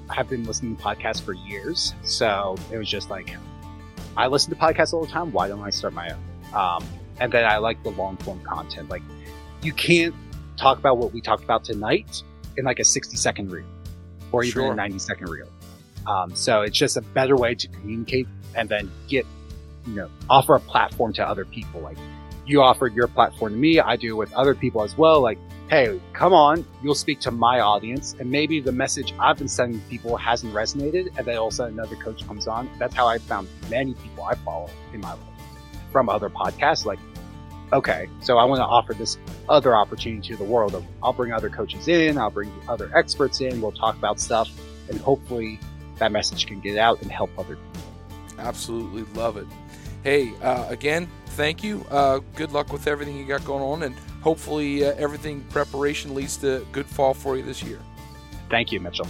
S2: have been listening to podcasts for years, so it was just like I listen to podcasts all the time. Why don't I start my own? Um, and then I like the long form content. Like you can't talk about what we talked about tonight in like a 60 second reel or even sure. a 90 second reel. Um, so it's just a better way to communicate and then get, you know, offer a platform to other people. Like you offered your platform to me. I do with other people as well. Like, Hey, come on. You'll speak to my audience and maybe the message I've been sending people hasn't resonated. And then all of a sudden another coach comes on. That's how I found many people I follow in my life from other podcasts. Like, okay, so I want to offer this other opportunity to the world of I'll bring other coaches in, I'll bring other experts in, we'll talk about stuff, and hopefully that message can get out and help other people.
S1: Absolutely love it. Hey, uh, again, thank you. Uh, good luck with everything you got going on, and hopefully uh, everything preparation leads to good fall for you this year.
S2: Thank you, Mitchell.